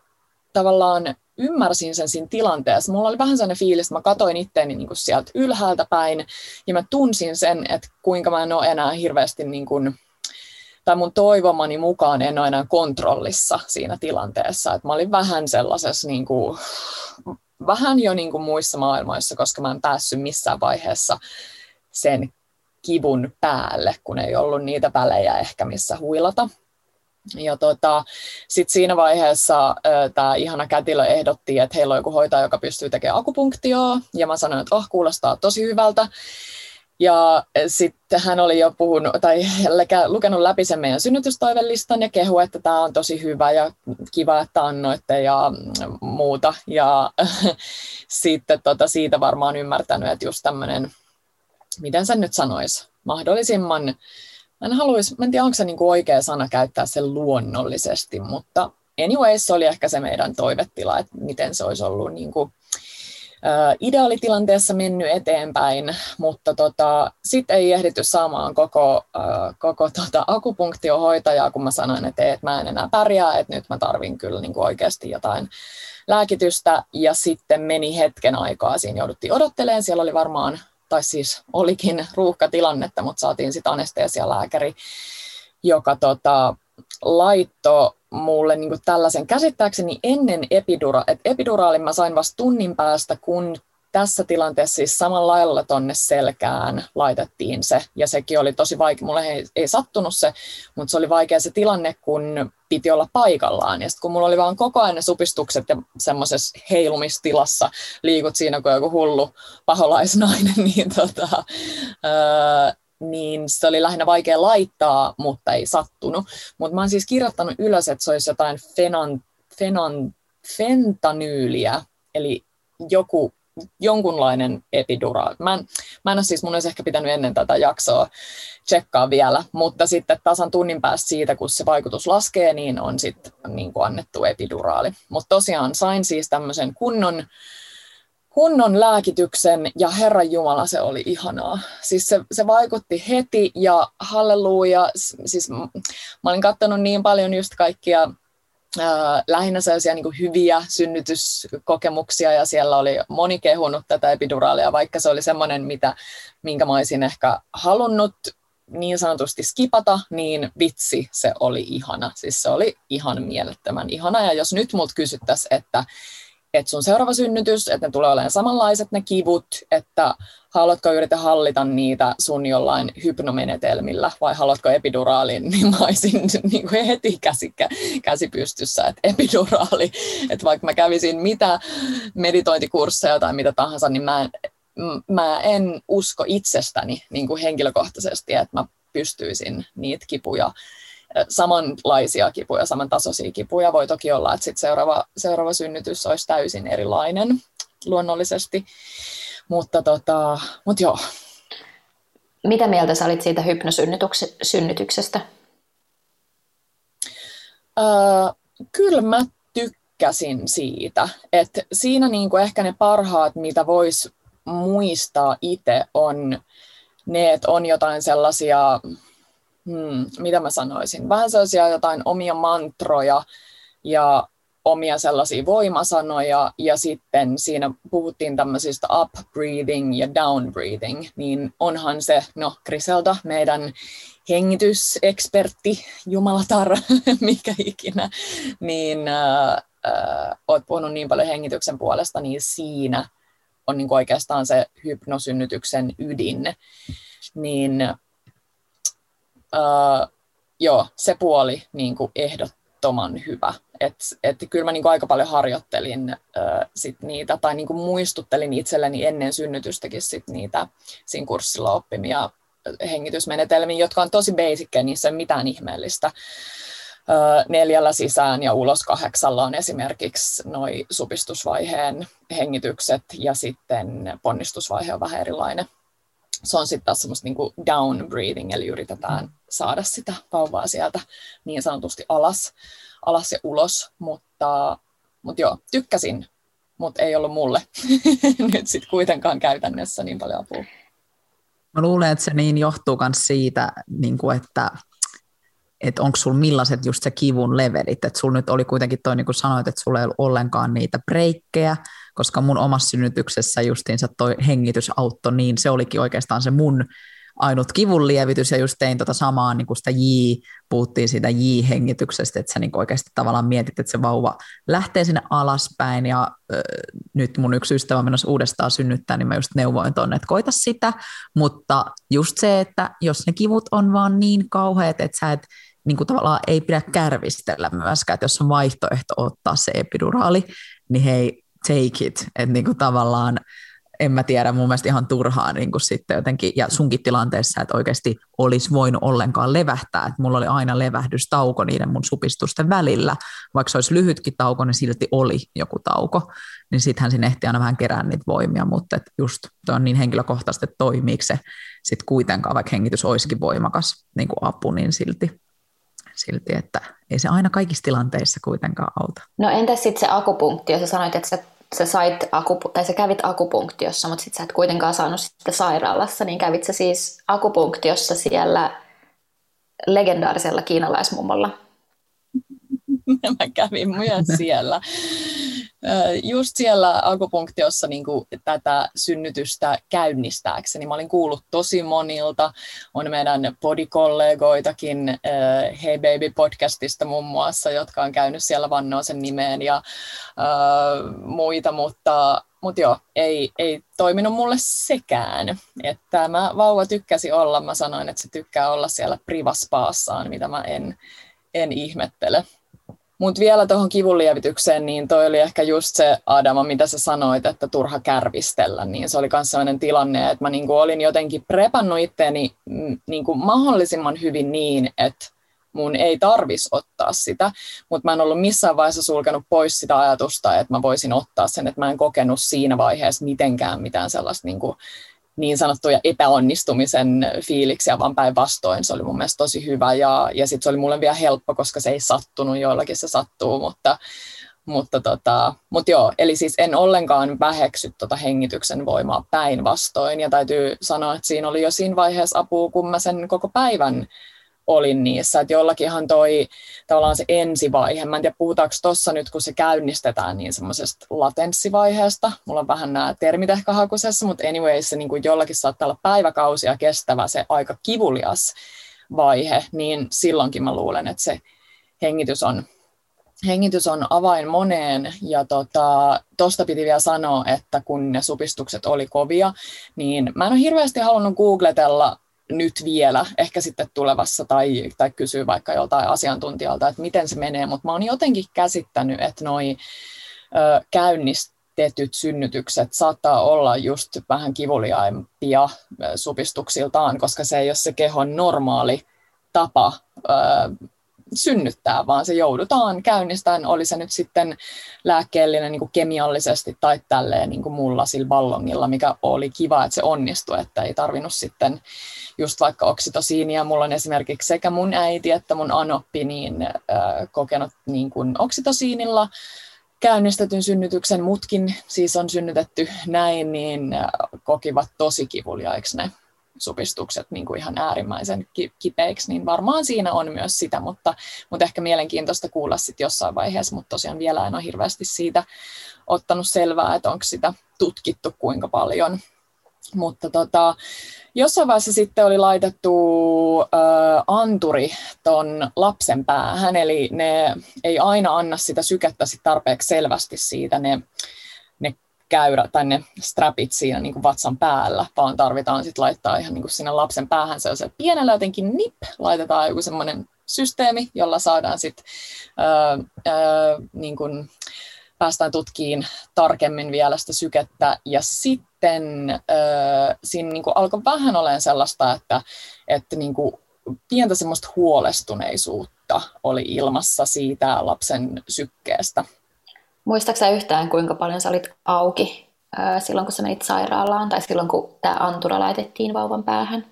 tavallaan ymmärsin sen siinä tilanteessa. Mulla oli vähän sellainen fiilis, että mä katoin itteeni niin kuin sieltä ylhäältä päin ja mä tunsin sen, että kuinka mä en ole enää hirveästi niin kuin, tai mun toivomani mukaan en ole enää kontrollissa siinä tilanteessa. Et mä olin vähän sellaisessa niin kuin, vähän jo niin kuin muissa maailmoissa, koska mä en päässyt missään vaiheessa sen kivun päälle, kun ei ollut niitä välejä ehkä missä huilata. Ja tota, sitten siinä vaiheessa tämä ihana kätilö ehdotti, että heillä on joku hoitaja, joka pystyy tekemään akupunktioa, ja mä sanoin, että oh, kuulostaa tosi hyvältä. Ja sitten hän oli jo puhunut tai lukenut läpi sen meidän synnytystoivelistan ja kehu, että tämä on tosi hyvä ja kiva, että annoitte ja muuta. Ja sitten tota siitä varmaan ymmärtänyt, että just tämmöinen, miten sen nyt sanoisi, mahdollisimman, en haluaisi, en tiedä onko se niinku oikea sana käyttää sen luonnollisesti, mutta anyways se oli ehkä se meidän toivetila, että miten se olisi ollut niin kuin, ideaalitilanteessa mennyt eteenpäin, mutta tota, sitten ei ehditty saamaan koko, koko tota, akupunktiohoitajaa, kun mä sanoin, että, että mä en enää pärjää, että nyt mä tarvin kyllä niin kuin oikeasti jotain lääkitystä, ja sitten meni hetken aikaa, siinä jouduttiin odottelemaan, siellä oli varmaan, tai siis olikin ruuhkatilannetta, mutta saatiin sitten anestesialääkäri, joka tota, laitto mulle niin kuin tällaisen käsittääkseni ennen epidura, että epiduraalin mä sain vasta tunnin päästä, kun tässä tilanteessa siis samalla lailla tonne selkään laitettiin se, ja sekin oli tosi vaikea, mulle ei, ei sattunut se, mutta se oli vaikea se tilanne, kun piti olla paikallaan, ja sitten kun mulla oli vaan koko ajan ne supistukset ja semmoisessa heilumistilassa liikut siinä kuin joku hullu paholaisnainen, niin tota, öö, niin se oli lähinnä vaikea laittaa, mutta ei sattunut. Mutta mä oon siis kirjoittanut ylös, että se olisi jotain fenan, fenan, fentanyyliä, eli joku jonkunlainen epiduraali. Mä en, mä en ole siis, mun olisi ehkä pitänyt ennen tätä jaksoa tsekkaa vielä, mutta sitten tasan tunnin päästä siitä, kun se vaikutus laskee, niin on sitten niin annettu epiduraali. Mutta tosiaan sain siis tämmöisen kunnon kunnon lääkityksen ja Herran Jumala se oli ihanaa. Siis se, se vaikutti heti ja halleluja. Siis mä olin katsonut niin paljon just kaikkia äh, lähinnä sellaisia niin hyviä synnytyskokemuksia ja siellä oli moni kehunut tätä epiduraalia, vaikka se oli semmoinen, mitä, minkä mä olisin ehkä halunnut niin sanotusti skipata, niin vitsi, se oli ihana. Siis se oli ihan mielettömän ihana. Ja jos nyt multa kysyttäisiin, että että sun seuraava synnytys, että ne tulee olemaan samanlaiset ne kivut, että haluatko yritä hallita niitä sun jollain hypnomenetelmillä vai haluatko epiduraalin, niin mä olisin niin kuin heti käsi, käsi pystyssä, että epiduraali, että vaikka mä kävisin mitä meditointikursseja tai mitä tahansa, niin mä en, mä en usko itsestäni niin kuin henkilökohtaisesti, että mä pystyisin niitä kipuja samanlaisia kipuja, samantasoisia kipuja. Voi toki olla, että sit seuraava, seuraava synnytys olisi täysin erilainen luonnollisesti, mutta tota, mut joo. Mitä mieltä sä olit siitä hypnosynnytyksestä? Öö, kyllä mä tykkäsin siitä, että siinä niinku ehkä ne parhaat, mitä vois muistaa itse, on ne, että on jotain sellaisia hmm, mitä mä sanoisin, vähän sellaisia jotain omia mantroja ja omia sellaisia voimasanoja ja sitten siinä puhuttiin tämmöisistä up breathing ja down breathing, niin onhan se, no Griselda, meidän hengitysekspertti, jumalatar, mikä ikinä, niin äh, äh, oot puhunut niin paljon hengityksen puolesta, niin siinä on niin oikeastaan se hypnosynnytyksen ydin. Niin äh, joo, se puoli niin kuin ehdottoman hyvä. Et, et kyllä mä niin kuin aika paljon harjoittelin äh, sit niitä, tai niin kuin muistuttelin itselleni ennen synnytystäkin sit niitä siinä kurssilla oppimia hengitysmenetelmiä, jotka on tosi basic, niissä ei mitään ihmeellistä. Neljällä sisään ja ulos kahdeksalla on esimerkiksi noi supistusvaiheen hengitykset ja sitten ponnistusvaihe on vähän erilainen. Se on sitten taas semmoista niinku down breathing, eli yritetään saada sitä vauvaa sieltä niin sanotusti alas, alas ja ulos, mutta, mutta joo, tykkäsin, mutta ei ollut mulle. Nyt sitten kuitenkaan käytännössä niin paljon apua. Mä luulen, että se niin johtuu myös siitä, niin kuin että että onko sulla millaiset just se kivun levelit, että sulla nyt oli kuitenkin toi, niin kuin sanoit, että sulla ei ollut ollenkaan niitä breikkejä, koska mun omassa synnytyksessä justiinsa toi hengitysauto, niin se olikin oikeastaan se mun ainut kivun lievitys, ja just tein tota samaa, niin kuin sitä J, puhuttiin siitä J-hengityksestä, että sä niin oikeasti tavallaan mietit, että se vauva lähtee sinne alaspäin, ja äh, nyt mun yksi ystävä menossa uudestaan synnyttää, niin mä just neuvoin tuonne, että koita sitä, mutta just se, että jos ne kivut on vaan niin kauheat, että sä et niin kuin tavallaan ei pidä kärvistellä myöskään, että jos on vaihtoehto ottaa se epiduraali, niin hei, take it, että niin kuin tavallaan en mä tiedä, mun mielestä ihan turhaa niin kuin sitten jotenkin, ja sunkin tilanteessa, että oikeasti olisi voinut ollenkaan levähtää, että mulla oli aina levähdystauko niiden mun supistusten välillä, vaikka se olisi lyhytkin tauko, niin silti oli joku tauko, niin sittenhän sinne ehti aina vähän kerää niitä voimia, mutta että just toi on niin henkilökohtaisesti, että toimiiko se sitten kuitenkaan, vaikka hengitys olisikin voimakas niin kuin apu, niin silti silti, että ei se aina kaikissa tilanteissa kuitenkaan auta. No entäs sitten se akupunktio? Sä sanoit, että sä, sä, sait akupu- tai sä kävit akupunktiossa, mutta sitten sä et kuitenkaan saanut sitä sairaalassa, niin kävit sä siis akupunktiossa siellä legendaarisella kiinalaismummolla? Mä kävin myös siellä just siellä akupunktiossa niin kuin tätä synnytystä käynnistääkseni. Mä olin kuullut tosi monilta, on meidän podikollegoitakin Hey Baby podcastista muun muassa, jotka on käynyt siellä vannoa sen nimeen ja uh, muita, mutta mutta joo, ei, ei toiminut mulle sekään. Että mä vauva tykkäsi olla, mä sanoin, että se tykkää olla siellä privaspaassaan, mitä mä en, en ihmettele. Mutta vielä tuohon kivunlievitykseen, niin toi oli ehkä just se, Adama, mitä sä sanoit, että turha kärvistellä, niin se oli myös sellainen tilanne, että mä niinku olin jotenkin prepannut itteeni mm, niinku mahdollisimman hyvin niin, että mun ei tarvis ottaa sitä, mutta mä en ollut missään vaiheessa sulkenut pois sitä ajatusta, että mä voisin ottaa sen, että mä en kokenut siinä vaiheessa mitenkään mitään sellaista niin kuin niin sanottuja epäonnistumisen fiiliksiä, vaan päinvastoin. Se oli mun mielestä tosi hyvä ja, ja sitten se oli mulle vielä helppo, koska se ei sattunut, joillakin se sattuu, mutta, mutta, tota, mutta joo, eli siis en ollenkaan väheksy tota hengityksen voimaa päinvastoin ja täytyy sanoa, että siinä oli jo siinä vaiheessa apua, kun mä sen koko päivän olin niissä, että jollakinhan toi tavallaan se ensivaihe, mä en tiedä puhutaanko tuossa nyt, kun se käynnistetään niin semmoisesta latenssivaiheesta, mulla on vähän nämä termit ehkä hakusessa, mutta anyways se niin kuin jollakin saattaa olla päiväkausia kestävä se aika kivulias vaihe, niin silloinkin mä luulen, että se hengitys on hengitys on avain moneen. Ja tuosta tota, piti vielä sanoa, että kun ne supistukset oli kovia, niin mä en ole hirveästi halunnut googletella nyt vielä, ehkä sitten tulevassa, tai, tai kysyä vaikka joltain asiantuntijalta, että miten se menee, mutta mä oon jotenkin käsittänyt, että noi ö, käynnistetyt synnytykset saattaa olla just vähän kivuliaimpia supistuksiltaan, koska se ei ole se kehon normaali tapa ö, synnyttää, vaan se joudutaan käynnistämään, oli se nyt sitten lääkkeellinen niin kuin kemiallisesti tai tälleen niin kuin mulla sillä ballongilla, mikä oli kiva, että se onnistui, että ei tarvinnut sitten just vaikka oksitosiinia. Mulla on esimerkiksi sekä mun äiti että mun anoppi niin, äh, kokenut niin kuin oksitosiinilla käynnistetyn synnytyksen, mutkin siis on synnytetty näin, niin kokivat tosi kivuliaiksi ne supistukset niin kuin ihan äärimmäisen kipeiksi, niin varmaan siinä on myös sitä, mutta, mutta ehkä mielenkiintoista kuulla sitten jossain vaiheessa, mutta tosiaan vielä en ole hirveästi siitä ottanut selvää, että onko sitä tutkittu kuinka paljon. Mutta tota, jossain vaiheessa sitten oli laitettu ö, anturi ton lapsen päähän, eli ne ei aina anna sitä sykettä sit tarpeeksi selvästi siitä, ne, ne käyrä tai ne strapit siinä niin kuin vatsan päällä, vaan tarvitaan sitten laittaa ihan niin kuin sinne lapsen päähän se pienellä jotenkin nip, laitetaan joku semmoinen systeemi, jolla saadaan sitten niin kuin, päästään tutkiin tarkemmin vielä sitä sykettä. Ja sitten äh, siinä niin kuin alkoi vähän olemaan sellaista, että, että niin kuin pientä semmoista huolestuneisuutta oli ilmassa siitä lapsen sykkeestä. Muistaaksä yhtään, kuinka paljon sä olit auki äh, silloin, kun sä menit sairaalaan tai silloin, kun tämä antura laitettiin vauvan päähän?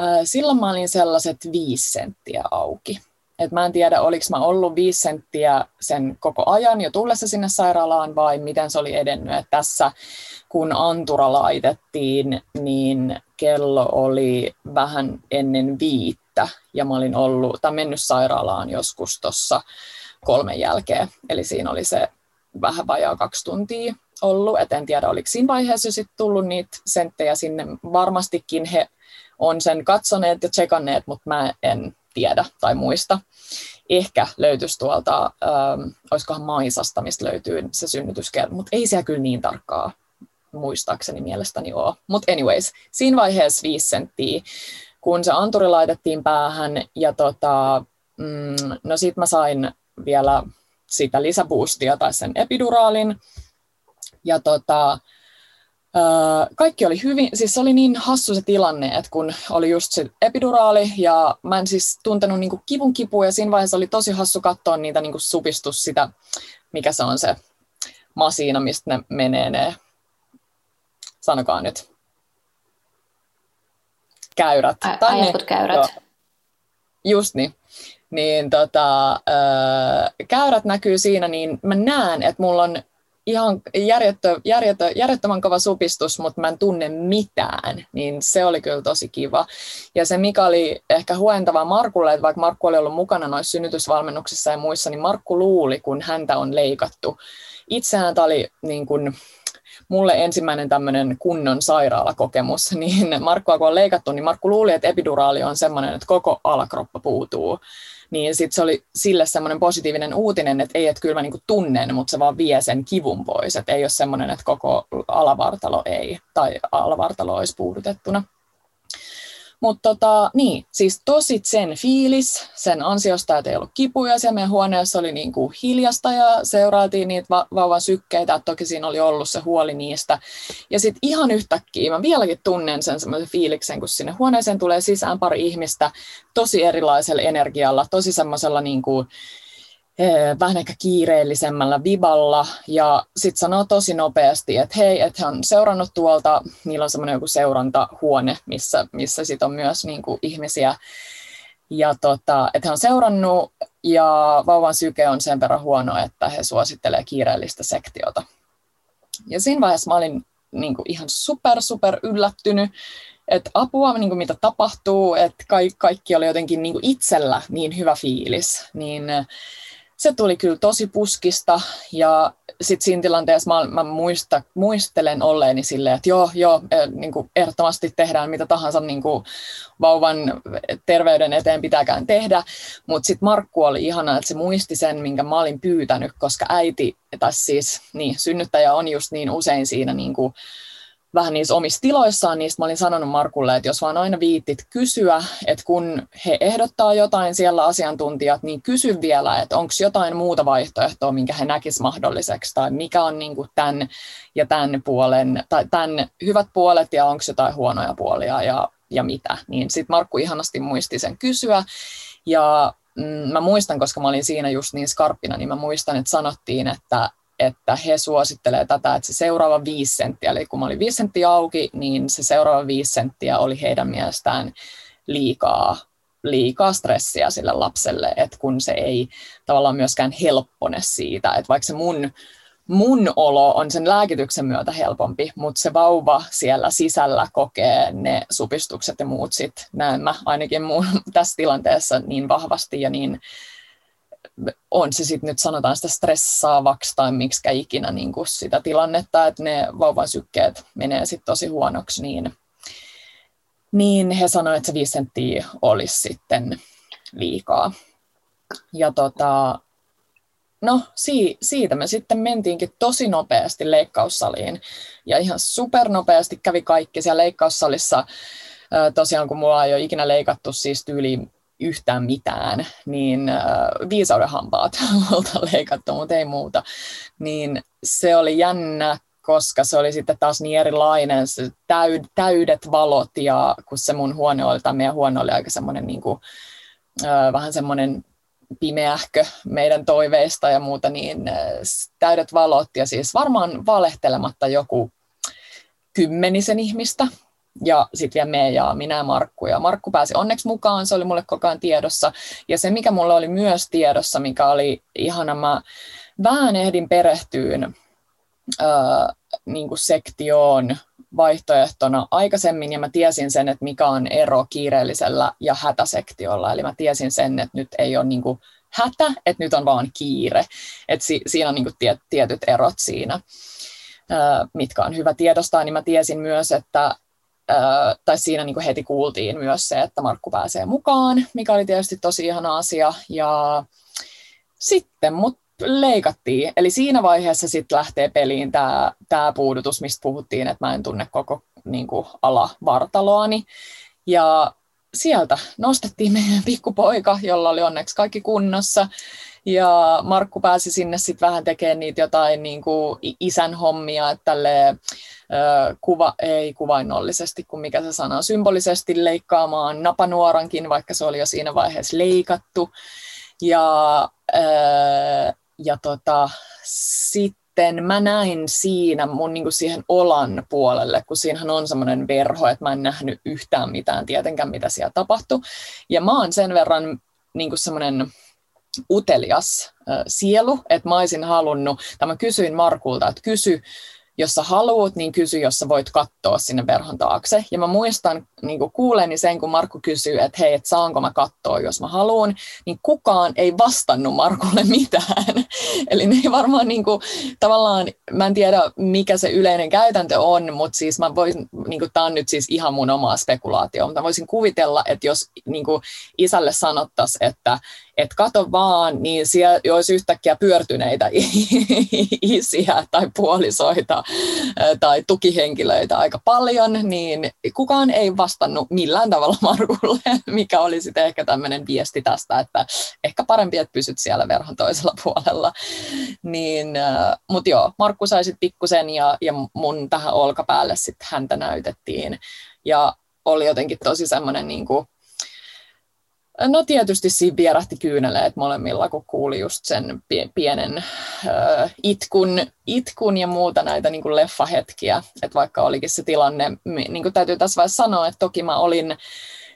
Äh, silloin mä olin sellaiset viisi senttiä auki. Et mä en tiedä, oliko mä ollut viisi senttiä sen koko ajan jo tullessa sinne sairaalaan vai miten se oli edennyt. Et tässä kun antura laitettiin, niin kello oli vähän ennen viittä ja mä olin ollut, tai mennyt sairaalaan joskus tuossa kolmen jälkeen. Eli siinä oli se vähän vajaa kaksi tuntia ollut. Et en tiedä, oliko siinä vaiheessa sitten tullut niitä senttejä sinne. Varmastikin he on sen katsoneet ja tsekanneet, mutta mä en tiedä tai muista. Ehkä löytyisi tuolta, ähm, olisikohan Maisasta, mistä löytyy se synnytyskerta, mutta ei siellä kyllä niin tarkkaa muistaakseni mielestäni ole. Mutta anyways, siinä vaiheessa viisi senttiä, kun se anturi laitettiin päähän, ja tota, mm, no sit mä sain vielä sitä lisäboostia tai sen epiduraalin, ja tota, kaikki oli hyvin, siis se oli niin hassu se tilanne, että kun oli just se epiduraali ja mä en siis tuntenut niinku kivun kipua ja siinä vaiheessa oli tosi hassu katsoa niitä niinku supistus sitä, mikä se on se masiina, mistä ne menee ne, sanokaa nyt, käyrät. A- tai ne, käyrät. Joo, just niin. Niin tota, käyrät näkyy siinä, niin mä näen, että mulla on ihan järjettö, järjettö, järjettömän kova supistus, mutta mä en tunne mitään, niin se oli kyllä tosi kiva. Ja se mikä oli ehkä huentava Markulle, että vaikka Markku oli ollut mukana noissa synnytysvalmennuksissa ja muissa, niin Markku luuli, kun häntä on leikattu. Itseään tämä oli niin kuin, mulle ensimmäinen tämmöinen kunnon sairaalakokemus, niin Markkua kun on leikattu, niin Markku luuli, että epiduraali on semmoinen, että koko alakroppa puutuu niin sitten se oli sille semmoinen positiivinen uutinen, että ei, että kyllä mä niinku tunnen, mutta se vaan vie sen kivun pois, että ei ole semmoinen, että koko alavartalo ei, tai alavartalo olisi puudutettuna. Mutta tota, niin, siis tosi sen fiilis sen ansiosta, että ei ollut kipuja. Siellä meidän huoneessa oli niin kuin hiljasta ja seuraatiin niitä va- vauvan sykkeitä. Toki siinä oli ollut se huoli niistä. Ja sitten ihan yhtäkkiä mä vieläkin tunnen sen semmoisen fiiliksen, kun sinne huoneeseen tulee sisään pari ihmistä tosi erilaisella energialla, tosi semmoisella niin kuin, vähän ehkä kiireellisemmällä viballa. Ja sitten sanoo tosi nopeasti, että hei, että hän on seurannut tuolta, niillä on semmoinen joku seurantahuone, missä, missä sitten on myös niin kuin ihmisiä. Ja tota, että hän on seurannut ja vauvan syke on sen verran huono, että he suosittelee kiireellistä sektiota. Ja siinä vaiheessa mä olin niin kuin ihan super, super yllättynyt, että apua, niin kuin mitä tapahtuu, että kaikki, kaikki oli jotenkin niin kuin itsellä niin hyvä fiilis, niin se tuli kyllä tosi puskista ja sitten siinä tilanteessa mä, mä muista, muistelen olleeni silleen, että joo, joo, e, niin kuin ehdottomasti tehdään mitä tahansa niin kuin vauvan terveyden eteen pitääkään tehdä, mutta sitten Markku oli ihana, että se muisti sen, minkä mä olin pyytänyt, koska äiti, tai siis niin, synnyttäjä on just niin usein siinä niin kuin, vähän niissä omissa tiloissaan, niin mä olin sanonut Markulle, että jos vaan aina viittit kysyä, että kun he ehdottaa jotain siellä asiantuntijat, niin kysy vielä, että onko jotain muuta vaihtoehtoa, minkä he näkisivät mahdolliseksi, tai mikä on niin kuin tämän ja tämän puolen, tai tämän hyvät puolet, ja onko jotain huonoja puolia, ja, ja mitä. Niin sitten Markku ihanasti muisti sen kysyä, ja mm, mä muistan, koska mä olin siinä just niin skarppina, niin mä muistan, että sanottiin, että että he suosittelee tätä, että se seuraava viisi senttiä, eli kun mä olin viisi senttiä auki, niin se seuraava viisi senttiä oli heidän mielestään liikaa, liikaa stressiä sille lapselle, että kun se ei tavallaan myöskään helppone siitä, että vaikka se mun mun olo on sen lääkityksen myötä helpompi, mutta se vauva siellä sisällä kokee ne supistukset ja muut sitten näen mä ainakin mun tässä tilanteessa niin vahvasti ja niin on se sitten nyt sanotaan sitä stressaavaksi tai miksi ikinä niin kuin sitä tilannetta, että ne vauvan sykkeet menee sitten tosi huonoksi, niin, niin he sanoivat, että se viisi senttiä olisi sitten liikaa. Ja tota, no si- siitä me sitten mentiinkin tosi nopeasti leikkaussaliin ja ihan supernopeasti kävi kaikki siellä leikkaussalissa. Tosiaan kun mulla ei ole ikinä leikattu siis tyyli yhtään mitään, niin äh, viisauden hampaat multa leikattu, mutta ei muuta. Niin se oli jännä, koska se oli sitten taas niin erilainen, se täyd, täydet valot ja kun se mun huone oli, tai meidän huone oli aika semmoinen niin kuin, äh, vähän semmoinen pimeähkö meidän toiveista ja muuta, niin äh, täydet valot ja siis varmaan valehtelematta joku kymmenisen ihmistä ja sitten vielä me ja minä ja Markku. Ja Markku pääsi onneksi mukaan, se oli mulle koko ajan tiedossa. Ja se, mikä mulle oli myös tiedossa, mikä oli ihana, mä vähän ehdin perehtyyn äh, niin kuin sektioon vaihtoehtona aikaisemmin, ja mä tiesin sen, että mikä on ero kiireellisellä ja hätäsektiolla. Eli mä tiesin sen, että nyt ei ole niin kuin hätä, että nyt on vaan kiire. Että si- siinä on niin kuin tiet- tietyt erot siinä mitkä on hyvä tiedostaa, niin mä tiesin myös, että tai siinä niin kuin heti kuultiin myös se, että Markku pääsee mukaan, mikä oli tietysti tosi ihana asia. Ja sitten mut leikattiin. Eli siinä vaiheessa sitten lähtee peliin tämä tää puudutus, mistä puhuttiin, että mä en tunne koko niin kuin, alavartaloani. Ja sieltä nostettiin meidän pikkupoika, jolla oli onneksi kaikki kunnossa. Ja Markku pääsi sinne sitten vähän tekemään niitä jotain niin kuin isän hommia, että tälle, kuva, ei kuvainnollisesti, kun mikä se sana symbolisesti leikkaamaan napanuorankin, vaikka se oli jo siinä vaiheessa leikattu. Ja, ja tota, sitten mä näin siinä mun niin kuin siihen olan puolelle, kun siinähän on semmoinen verho, että mä en nähnyt yhtään mitään tietenkään, mitä siellä tapahtui. Ja mä oon sen verran niin kuin semmoinen utelias äh, sielu, että mä olisin halunnut, tai mä kysyin Markulta, että kysy, jos sä haluat, niin kysy, jos sä voit katsoa sinne verhon taakse. Ja mä muistan niin kuuleni sen, kun Markku kysyy, että hei, että saanko mä katsoa, jos mä haluan, niin kukaan ei vastannut Markulle mitään. Eli ne ei varmaan niin kuin, tavallaan, mä en tiedä mikä se yleinen käytäntö on, mutta siis mä voisin, niin kuin, tämä on nyt siis ihan mun omaa spekulaatio, mutta voisin kuvitella, että jos niin kuin, isälle sanottaisiin, että että kato vaan, niin siellä olisi yhtäkkiä pyörtyneitä isiä tai puolisoita tai tukihenkilöitä aika paljon, niin kukaan ei vastannut millään tavalla Markulle, mikä oli sitten ehkä tämmöinen viesti tästä, että ehkä parempi, että pysyt siellä verhon toisella puolella. Niin, Mutta joo, Markku sai sitten pikkusen ja, ja mun tähän olkapäälle sitten häntä näytettiin. Ja oli jotenkin tosi semmoinen niin kuin, No tietysti siinä vierähti kyyneleet molemmilla, kun kuuli just sen pienen äh, itkun, itkun ja muuta näitä niin kuin leffahetkiä. Että vaikka olikin se tilanne, niin kuin täytyy tässä vaiheessa sanoa, että toki mä olin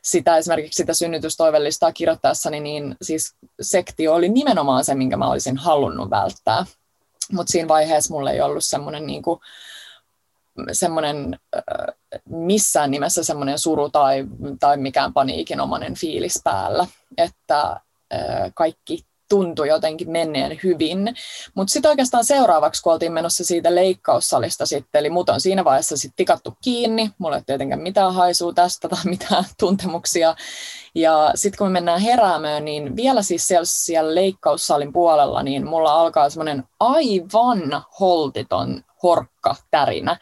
sitä esimerkiksi sitä synnytystoivellistaa kirjoittaessani, niin siis sektio oli nimenomaan se, minkä mä olisin halunnut välttää. Mutta siinä vaiheessa mulla ei ollut semmoinen niin kuin, semmoinen missään nimessä semmoinen suru tai, tai mikään paniikinomainen fiilis päällä, että kaikki tuntui jotenkin menneen hyvin. Mutta sitten oikeastaan seuraavaksi, kun oltiin menossa siitä leikkaussalista sitten, eli mut on siinä vaiheessa sitten tikattu kiinni, mulla ei tietenkään mitään haisua tästä tai mitään tuntemuksia. Ja sitten kun me mennään heräämöön, niin vielä siis siellä, siellä leikkaussalin puolella, niin mulla alkaa semmoinen aivan holtiton horkka tärinä.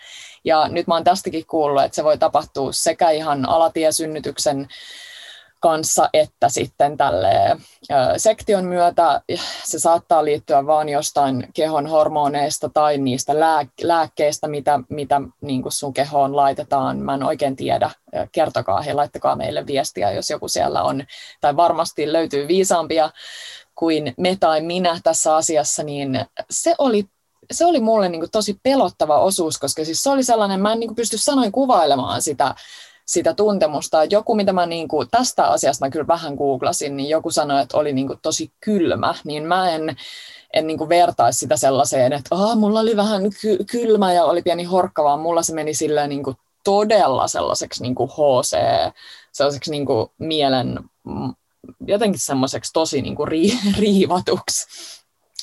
Ja nyt mä oon tästäkin kuullut, että se voi tapahtua sekä ihan alatiesynnytyksen kanssa, että sitten tälle sektion myötä se saattaa liittyä vain jostain kehon hormoneista tai niistä lääkkeistä, mitä, mitä niin kuin sun kehoon laitetaan. Mä en oikein tiedä. Kertokaa he, laittakaa meille viestiä, jos joku siellä on. Tai varmasti löytyy viisaampia kuin me tai minä tässä asiassa, niin se oli se oli mulle niin kuin tosi pelottava osuus, koska siis se oli sellainen, mä en niin kuin pysty sanoin kuvailemaan sitä, sitä tuntemusta. Joku, mitä mä niin kuin, tästä asiasta mä kyllä vähän googlasin, niin joku sanoi, että oli niin kuin tosi kylmä, niin mä en, en niin kuin vertaisi sitä sellaiseen, että oh, mulla oli vähän ky- kylmä ja oli pieni horkka, vaan mulla se meni silleen niin kuin todella sellaiseksi niin kuin HC, sellaiseksi niin kuin mielen jotenkin semmoiseksi tosi niin kuin ri- riivatuksi.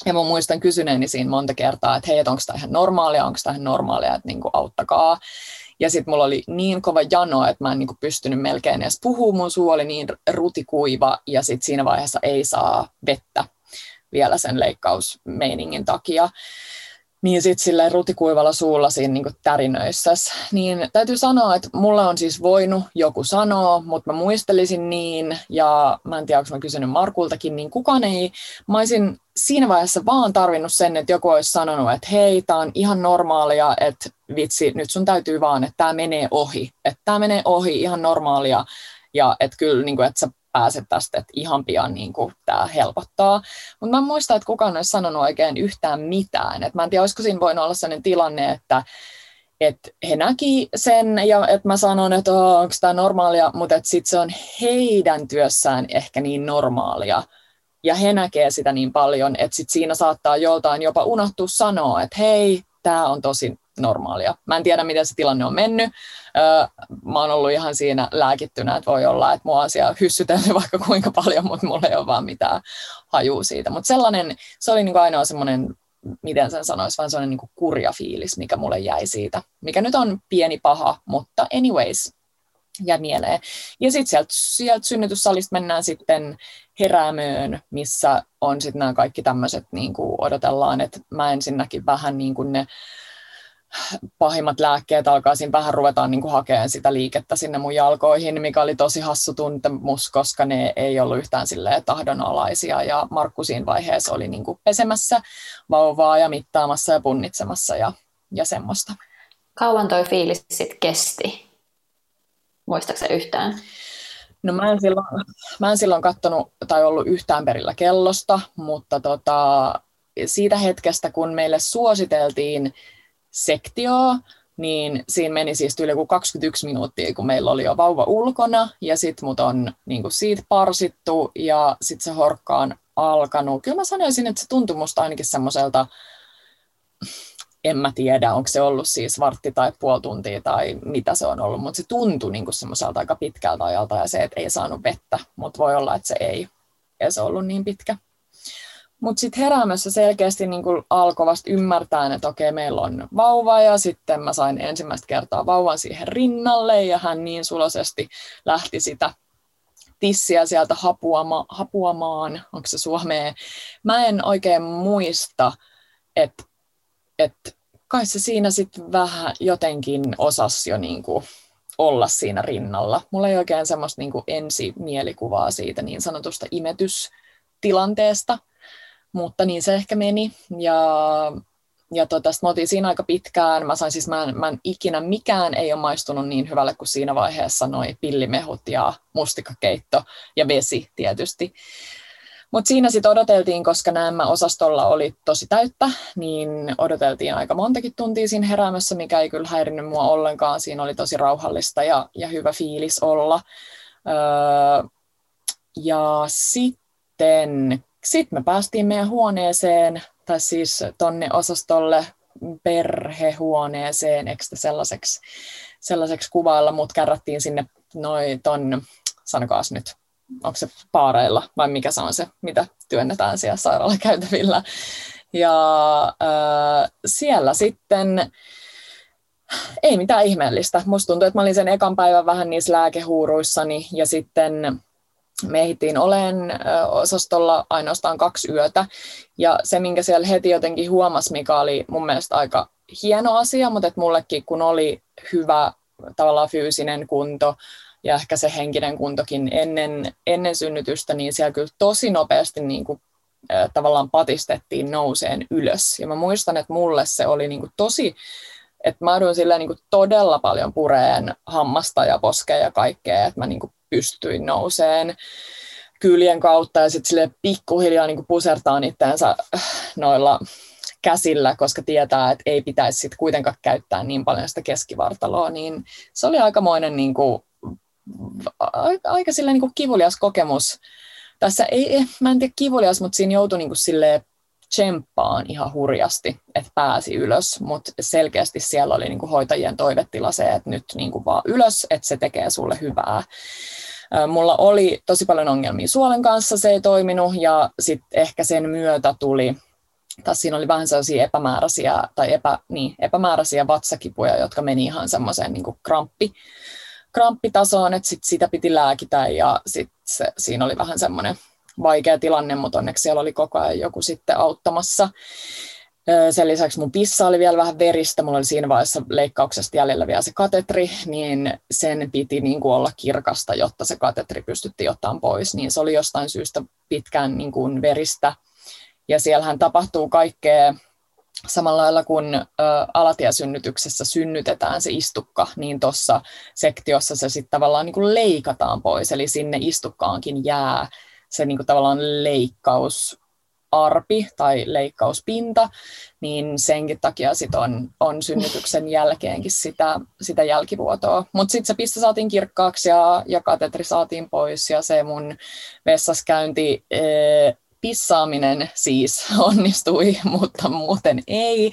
Ja mä muistan kysyneeni siinä monta kertaa, että hei, että onko tämä ihan normaalia, onko tämä ihan normaalia, että niin kuin auttakaa. Ja sitten mulla oli niin kova jano, että mä en niin kuin pystynyt melkein edes puhumaan, mun suu oli niin rutikuiva, ja sitten siinä vaiheessa ei saa vettä vielä sen leikkausmeiningin takia niin sitten sillä rutikuivalla suulla siinä niin tärinöissä. Niin täytyy sanoa, että mulle on siis voinut joku sanoa, mutta mä muistelisin niin, ja mä en tiedä, onko mä kysynyt Markultakin, niin kukaan ei, mä olisin siinä vaiheessa vaan tarvinnut sen, että joku olisi sanonut, että hei, tämä on ihan normaalia, että vitsi, nyt sun täytyy vaan, että tämä menee ohi, että tämä menee ohi ihan normaalia, ja että kyllä, niin kuin, että sä pääset tästä, että ihan pian niin kuin, tämä helpottaa. Mutta mä en muista, että kukaan olisi sanonut oikein yhtään mitään. Et mä en tiedä, olisiko siinä voinut olla sellainen tilanne, että että he näki sen ja että mä sanon, että onko tämä normaalia, mutta sitten se on heidän työssään ehkä niin normaalia. Ja he näkee sitä niin paljon, että sit siinä saattaa joltain jopa unohtua sanoa, että hei, tämä on tosi normaalia. Mä en tiedä, miten se tilanne on mennyt. Mä oon ollut ihan siinä lääkittynä, että voi olla, että mua on siellä hyssytellyt vaikka kuinka paljon, mutta mulla ei ole vaan mitään hajua siitä. Mutta sellainen, se oli niin kuin ainoa semmoinen, miten sen sanoisi, vaan sellainen niin kuin kurja fiilis, mikä mulle jäi siitä. Mikä nyt on pieni paha, mutta anyways, ja mieleen. Ja sitten sieltä, sieltä synnytyssalista mennään sitten heräämöön, missä on sitten nämä kaikki tämmöiset, niin kuin odotellaan, että mä ensinnäkin vähän niin kuin ne pahimmat lääkkeet alkaa vähän ruvetaan niin kuin hakemaan sitä liikettä sinne mun jalkoihin, mikä oli tosi hassu tuntemus, koska ne ei ollut yhtään tahdonalaisia. Ja Markku siinä vaiheessa oli niin kuin pesemässä vauvaa ja mittaamassa ja punnitsemassa ja, ja semmoista. Kauan toi fiilis sitten kesti? Muistaakseni yhtään? No mä en silloin, mä en silloin kattonut tai ollut yhtään perillä kellosta, mutta tota, siitä hetkestä, kun meille suositeltiin sektioa, niin siinä meni siis yli kuin 21 minuuttia, kun meillä oli jo vauva ulkona, ja sitten mut on niin kuin siitä parsittu, ja sitten se horkka on alkanut. Kyllä mä sanoisin, että se tuntui musta ainakin semmoiselta, en mä tiedä, onko se ollut siis vartti tai puoli tuntia tai mitä se on ollut, mutta se tuntui niin semmoiselta aika pitkältä ajalta, ja se, että ei saanut vettä, mutta voi olla, että se ei, se ollut niin pitkä. Mutta sitten heräämässä selkeästi niin alkoi vasta ymmärtää, että okei, meillä on vauva ja sitten mä sain ensimmäistä kertaa vauvan siihen rinnalle ja hän niin sulosesti lähti sitä tissiä sieltä hapuama, hapuamaan, onko se suomea. Mä en oikein muista, että et kai se siinä sitten vähän jotenkin osasi jo niin kuin olla siinä rinnalla. Mulla ei oikein semmoista niin ensimielikuvaa siitä niin sanotusta imetystilanteesta, mutta niin se ehkä meni. Ja, ja tota, mä oltiin siinä aika pitkään. Mä sain siis, mä en, mä en ikinä, mikään ei ole maistunut niin hyvälle kuin siinä vaiheessa noi pillimehut ja mustikakeitto ja vesi tietysti. Mutta siinä sitten odoteltiin, koska nämä osastolla oli tosi täyttä, niin odoteltiin aika montakin tuntia siinä heräämässä, mikä ei kyllä häirinnyt mua ollenkaan. Siinä oli tosi rauhallista ja, ja hyvä fiilis olla. Öö, ja sitten sitten me päästiin meidän huoneeseen, tai siis tonne osastolle perhehuoneeseen, eikö sellaiseksi, sellaiseksi kuvailla, mutta kärrättiin sinne noin ton, sanokaas nyt, onko se paareilla vai mikä se on se, mitä työnnetään siellä sairaalakäytävillä. Ja äh, siellä sitten ei mitään ihmeellistä. Musta tuntuu, että mä olin sen ekan päivän vähän niissä lääkehuuruissani ja sitten me ehdittiin olen osastolla ainoastaan kaksi yötä. Ja se, minkä siellä heti jotenkin huomasi, mikä oli mun mielestä aika hieno asia, mutta että mullekin kun oli hyvä tavallaan fyysinen kunto ja ehkä se henkinen kuntokin ennen, ennen synnytystä, niin siellä kyllä tosi nopeasti niin kuin, tavallaan patistettiin nouseen ylös. Ja mä muistan, että mulle se oli niin kuin tosi, että mä aduin niin kuin todella paljon pureen hammasta ja poskea ja kaikkea, että mä niin kuin pystyin nouseen kyljen kautta ja sitten sille pikkuhiljaa niin pusertaa itseänsä äh, noilla käsillä, koska tietää, että ei pitäisi sit kuitenkaan käyttää niin paljon sitä keskivartaloa, niin se oli aikamoinen niin kuin, aika sille niin kuin kivulias kokemus. Tässä ei, mä en tiedä kivulias, mutta siinä joutui niin kuin tsemppaan ihan hurjasti, että pääsi ylös, mutta selkeästi siellä oli niin kuin hoitajien toivetila se, että nyt niin kuin vaan ylös, että se tekee sulle hyvää. Mulla oli tosi paljon ongelmia suolen kanssa, se ei toiminut ja sitten ehkä sen myötä tuli, tai siinä oli vähän sellaisia epämääräisiä, tai epä, niin, epämääräisiä vatsakipuja, jotka meni ihan semmoiseen niin kramppi, kramppitasoon, että sit sitä piti lääkitä ja sit se, siinä oli vähän semmoinen vaikea tilanne, mutta onneksi siellä oli koko ajan joku sitten auttamassa. Sen lisäksi mun pissa oli vielä vähän veristä, mulla oli siinä vaiheessa leikkauksesta jäljellä vielä se katetri, niin sen piti niin kuin olla kirkasta, jotta se katetri pystyttiin ottamaan pois, niin se oli jostain syystä pitkään niin kuin veristä. Ja siellähän tapahtuu kaikkea samalla lailla kun alatiesynnytyksessä synnytetään se istukka, niin tuossa sektiossa se sitten tavallaan niin kuin leikataan pois, eli sinne istukkaankin jää se niin kuin tavallaan leikkausarpi tai leikkauspinta, niin senkin takia sit on, on synnytyksen jälkeenkin sitä, sitä jälkivuotoa. Mutta sitten se piste saatiin kirkkaaksi ja, ja katetri saatiin pois ja se mun vessaskäynti ee, pissaaminen siis onnistui, mutta muuten ei.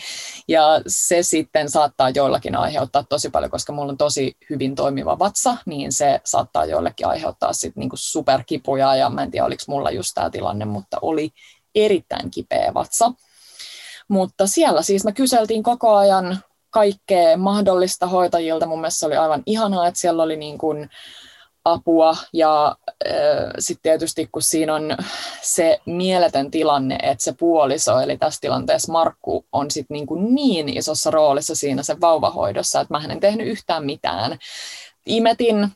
Ja se sitten saattaa joillakin aiheuttaa tosi paljon, koska mulla on tosi hyvin toimiva vatsa, niin se saattaa joillekin aiheuttaa sitten niinku superkipuja. Ja mä en tiedä, oliko mulla just tämä tilanne, mutta oli erittäin kipeä vatsa. Mutta siellä siis me kyseltiin koko ajan kaikkea mahdollista hoitajilta. Mun mielestä se oli aivan ihanaa, että siellä oli niin kuin, apua ja sitten tietysti kun siinä on se mieletön tilanne, että se puoliso, eli tässä tilanteessa Markku, on sitten niin, niin isossa roolissa siinä sen vauvahoidossa, että mä en tehnyt yhtään mitään. Imetin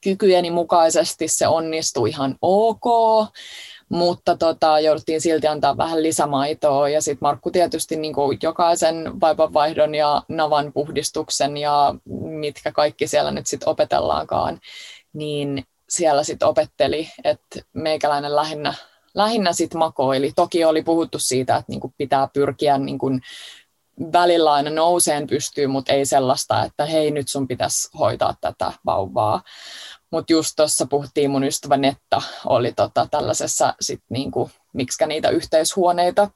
kykyjeni mukaisesti, se onnistui ihan ok, mutta tota, jouduttiin silti antaa vähän lisämaitoa ja sitten Markku tietysti niin kuin jokaisen vaipanvaihdon ja navan puhdistuksen ja mitkä kaikki siellä nyt sitten opetellaankaan, niin siellä sitten opetteli, että meikäläinen lähinnä, lähinnä sitten makoili. Toki oli puhuttu siitä, että niinku pitää pyrkiä niinku välillä aina nouseen pystyyn, mutta ei sellaista, että hei nyt sun pitäisi hoitaa tätä vauvaa. Mutta just tuossa puhuttiin, mun ystävä Netta oli tota tällaisessa, sit niinku, miksi niitä yhteishuoneita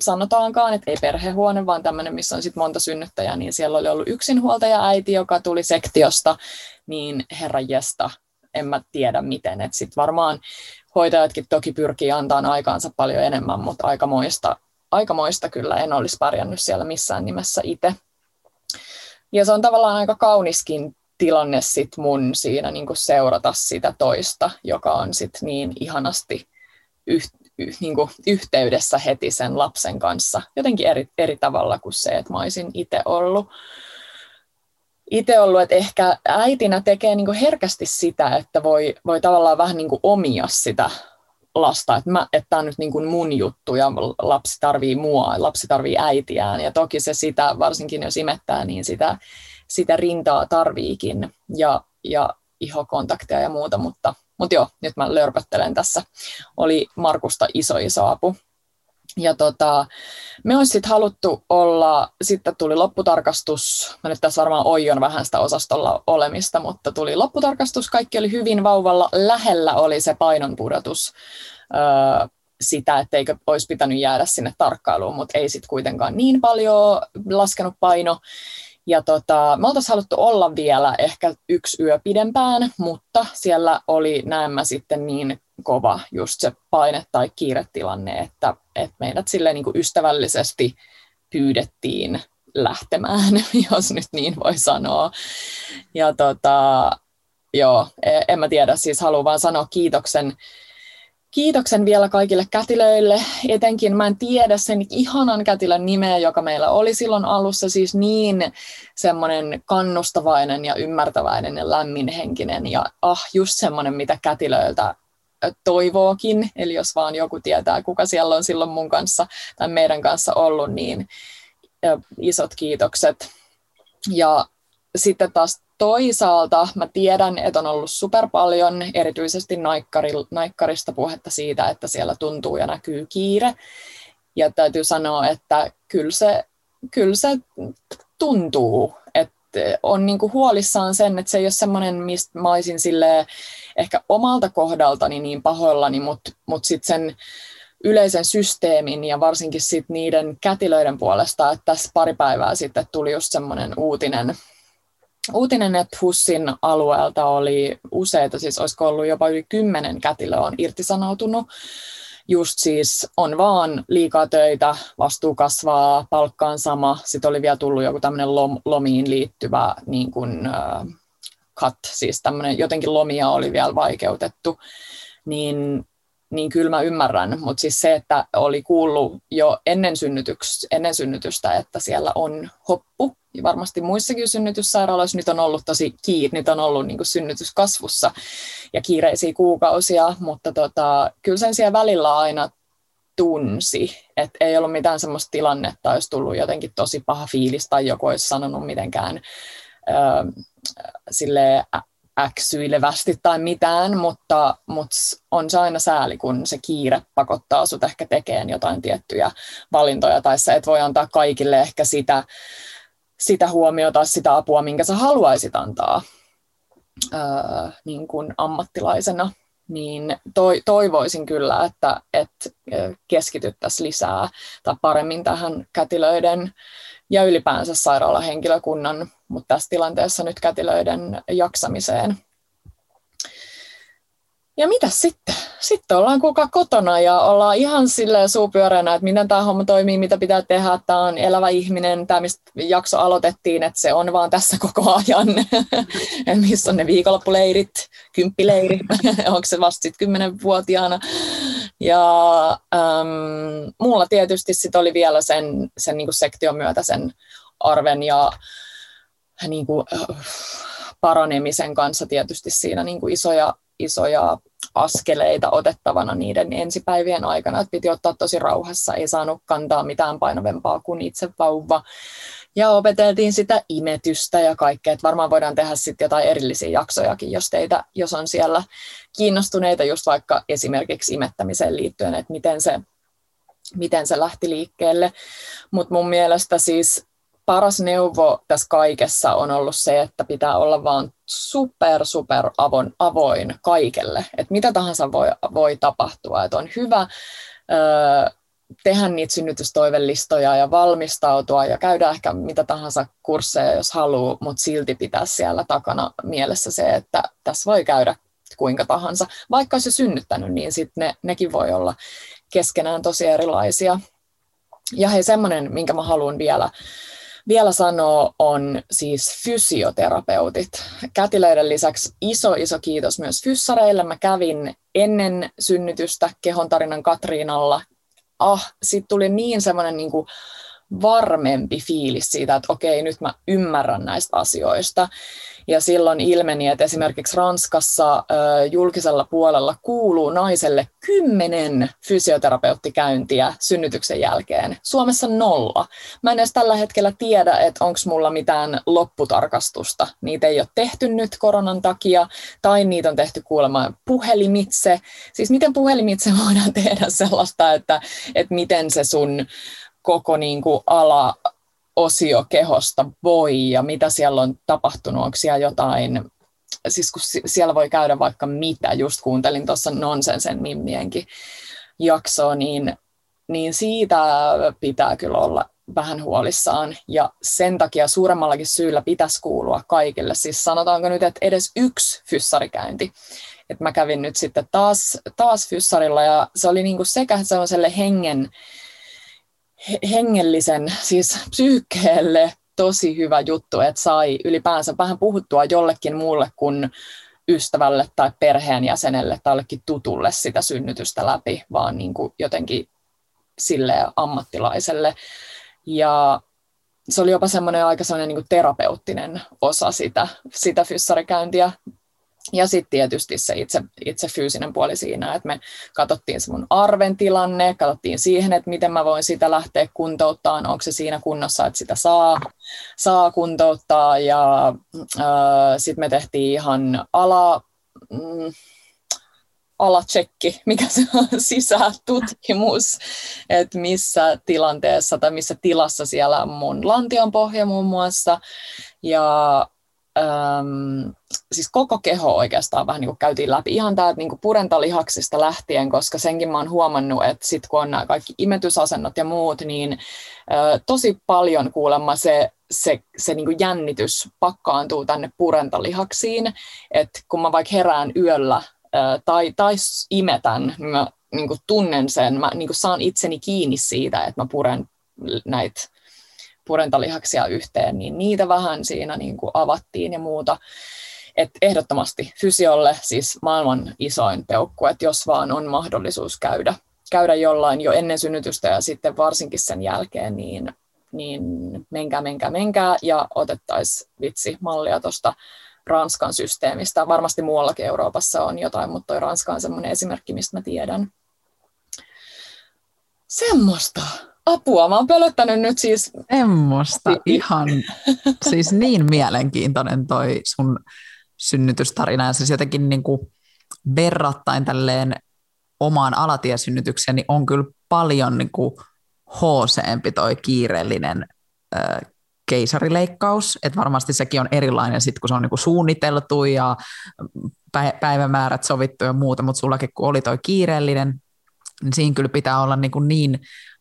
sanotaankaan, että ei perhehuone, vaan tämmöinen, missä on sit monta synnyttäjää, niin siellä oli ollut yksinhuoltaja äiti, joka tuli sektiosta, niin herra jesta, en mä tiedä miten. Että sitten varmaan hoitajatkin toki pyrkii antamaan aikaansa paljon enemmän, mutta aikamoista, aikamoista kyllä en olisi pärjännyt siellä missään nimessä itse. Ja se on tavallaan aika kauniskin tilanne sit mun siinä niin seurata sitä toista, joka on sit niin ihanasti yh, niin yhteydessä heti sen lapsen kanssa. Jotenkin eri, eri tavalla kuin se, että mä olisin itse ollut. Itse ollut, että ehkä äitinä tekee niin herkästi sitä, että voi, voi tavallaan vähän niin omia sitä lasta, että, mä, että tämä on nyt niin kuin mun juttu ja lapsi tarvii mua, lapsi tarvii äitiään. Ja toki se sitä, varsinkin jos imettää, niin sitä, sitä rintaa tarviikin. Ja, ja ihokontakteja ja muuta, mutta, mutta joo, nyt mä lörpöttelen tässä. Oli Markusta iso iso apu ja tota, me olisi sitten haluttu olla, sitten tuli lopputarkastus, mä nyt tässä varmaan oion vähän sitä osastolla olemista, mutta tuli lopputarkastus, kaikki oli hyvin vauvalla, lähellä oli se painonpudotus, öö, sitä, etteikö olisi pitänyt jäädä sinne tarkkailuun, mutta ei sitten kuitenkaan niin paljon laskenut paino. Ja tota, me oltaisiin haluttu olla vielä ehkä yksi yö pidempään, mutta siellä oli näemmä sitten niin kova just se paine tai kiiretilanne, että, että meidät silleen niin kuin ystävällisesti pyydettiin lähtemään, jos nyt niin voi sanoa. Ja tota, joo, e, en mä tiedä, siis haluan vaan sanoa kiitoksen, kiitoksen vielä kaikille kätilöille. Etenkin mä en tiedä sen ihanan kätilön nimeä, joka meillä oli silloin alussa, siis niin semmoinen kannustavainen ja ymmärtäväinen ja lämminhenkinen ja ah, just semmoinen, mitä kätilöiltä toivookin, eli jos vaan joku tietää, kuka siellä on silloin mun kanssa tai meidän kanssa ollut, niin isot kiitokset. Ja sitten taas toisaalta mä tiedän, että on ollut super paljon erityisesti naikkari, naikkarista puhetta siitä, että siellä tuntuu ja näkyy kiire. Ja täytyy sanoa, että kyllä se, kyllä se tuntuu, on niinku huolissaan sen, että se ei ole semmoinen, mistä mä olisin ehkä omalta kohdaltani niin pahoillani, mutta mut sitten sen yleisen systeemin ja varsinkin sit niiden kätilöiden puolesta, että tässä pari päivää sitten tuli just semmoinen uutinen, uutinen, että Hussin alueelta oli useita, siis olisiko ollut jopa yli kymmenen kätilöä on irtisanoutunut. Just siis on vaan liikaa töitä, vastuu kasvaa, palkka on sama. Sitten oli vielä tullut joku tämmöinen lom, lomiin liittyvä niin kuin, uh, cut, siis tämmöinen jotenkin lomia oli vielä vaikeutettu. Niin niin kyllä mä ymmärrän, mutta siis se, että oli kuullut jo ennen, synnytyks, ennen synnytystä, että siellä on hoppu, ja varmasti muissakin synnytyssairaaloissa nyt on ollut tosi kiire, nyt on ollut niin synnytyskasvussa ja kiireisiä kuukausia, mutta tota, kyllä sen siellä välillä aina tunsi, että ei ollut mitään sellaista tilannetta, olisi tullut jotenkin tosi paha fiilis tai joku olisi sanonut mitenkään sille äksyilevästi tai mitään, mutta, mutta on se aina sääli, kun se kiire pakottaa sut ehkä tekemään jotain tiettyjä valintoja, tai sä et voi antaa kaikille ehkä sitä, sitä huomiota, sitä apua, minkä sä haluaisit antaa öö, niin kuin ammattilaisena, niin toi, toivoisin kyllä, että, että keskityttäisiin lisää tai paremmin tähän kätilöiden ja ylipäänsä sairaalahenkilökunnan, mutta tässä tilanteessa nyt kätilöiden jaksamiseen. Ja mitä sitten? Sitten ollaan kuka kotona ja ollaan ihan silleen suupyöreänä, että miten tämä homma toimii, mitä pitää tehdä. Tämä on elävä ihminen, tämä mistä jakso aloitettiin, että se on vaan tässä koko ajan. missä on ne viikonloppuleirit, kymppileiri, onko se vasta sitten kymmenenvuotiaana. Ja äm, mulla tietysti sit oli vielä sen, sen niin sektion myötä sen arven ja niin kuin, äh, paranemisen kanssa tietysti siinä niin kuin isoja, isoja askeleita otettavana niiden ensipäivien aikana, että piti ottaa tosi rauhassa, ei saanut kantaa mitään painavempaa kuin itse vauva. Ja opeteltiin sitä imetystä ja kaikkea, että varmaan voidaan tehdä sitten jotain erillisiä jaksojakin, jos teitä, jos on siellä kiinnostuneita just vaikka esimerkiksi imettämiseen liittyen, että miten se, miten se lähti liikkeelle. Mutta mun mielestä siis paras neuvo tässä kaikessa on ollut se, että pitää olla vaan super, super avoin, avoin kaikelle. Että mitä tahansa voi, voi tapahtua. Että on hyvä ö, tehdä niitä synnytystoivelistoja ja valmistautua ja käydä ehkä mitä tahansa kursseja, jos haluaa, mutta silti pitää siellä takana mielessä se, että tässä voi käydä kuinka tahansa. Vaikka olisi synnyttänyt, niin sitten ne, nekin voi olla keskenään tosi erilaisia. Ja hei, semmoinen, minkä mä haluan vielä vielä sanoa, on siis fysioterapeutit. Kätilöiden lisäksi iso, iso kiitos myös fyssareille. Mä kävin ennen synnytystä Kehon tarinan Katriinalla. Ah, sitten tuli niin semmoinen niin varmempi fiilis siitä, että okei, nyt mä ymmärrän näistä asioista. Ja silloin ilmeni, että esimerkiksi Ranskassa julkisella puolella kuuluu naiselle kymmenen fysioterapeuttikäyntiä synnytyksen jälkeen. Suomessa nolla. Mä en edes tällä hetkellä tiedä, että onko mulla mitään lopputarkastusta. Niitä ei ole tehty nyt koronan takia, tai niitä on tehty kuulemma puhelimitse. Siis miten puhelimitse voidaan tehdä sellaista, että, että miten se sun koko niin kuin ala osio kehosta voi ja mitä siellä on tapahtunut, onko siellä jotain, siis kun siellä voi käydä vaikka mitä, just kuuntelin tuossa Nonsensen Mimmienkin jaksoa, niin, niin siitä pitää kyllä olla vähän huolissaan ja sen takia suuremmallakin syyllä pitäisi kuulua kaikille. Siis sanotaanko nyt, että edes yksi fyssarikäynti. Et mä kävin nyt sitten taas, taas fyssarilla ja se oli niinku sekä sellaiselle hengen, hengellisen, siis psyykkeelle tosi hyvä juttu, että sai ylipäänsä vähän puhuttua jollekin muulle kuin ystävälle tai perheenjäsenelle tai jollekin tutulle sitä synnytystä läpi, vaan niin kuin jotenkin sille ammattilaiselle. Ja se oli jopa semmoinen aika semmoinen niin terapeuttinen osa sitä, sitä fyssarikäyntiä ja sitten tietysti se itse, itse fyysinen puoli siinä, että me katsottiin se mun arven tilanne, katsottiin siihen, että miten mä voin sitä lähteä kuntouttamaan, onko se siinä kunnossa, että sitä saa, saa kuntouttaa. Ja äh, sitten me tehtiin ihan ala, mm, alatsekki, mikä se on, sisätutkimus, että missä tilanteessa tai missä tilassa siellä on mun lantion pohja muun muassa. Ja äm, siis koko keho oikeastaan vähän niin käytiin läpi. Ihan täältä niin purentalihaksista lähtien, koska senkin mä oon huomannut, että sit kun on nämä kaikki imetysasennot ja muut, niin ä, tosi paljon kuulemma se, se, se niin jännitys pakkaantuu tänne purentalihaksiin. Että kun mä vaikka herään yöllä ä, tai, tai imetän, niin mä niin tunnen sen, mä niin saan itseni kiinni siitä, että mä puren näitä purentalihaksia yhteen, niin niitä vähän siinä niin kuin avattiin ja muuta. Et ehdottomasti fysiolle siis maailman isoin peukku, että jos vaan on mahdollisuus käydä, käydä jollain jo ennen synnytystä ja sitten varsinkin sen jälkeen, niin, niin menkää, menkää, menkää ja otettaisiin vitsi mallia tuosta Ranskan systeemistä. Varmasti muuallakin Euroopassa on jotain, mutta toi Ranska on semmoinen esimerkki, mistä mä tiedän. Semmoista apua. Mä oon pölöttänyt nyt siis... Semmoista ihan, siis niin mielenkiintoinen toi sun synnytystarina ja siis jotenkin niin kuin verrattain tälleen omaan alatiesynnytykseen, niin on kyllä paljon niin kuin hooseempi toi kiireellinen äh, keisarileikkaus, että varmasti sekin on erilainen sitten, kun se on niin kuin suunniteltu ja päivämäärät sovittu ja muuta, mutta sullakin kun oli toi kiireellinen, niin siinä kyllä pitää olla niin, kuin niin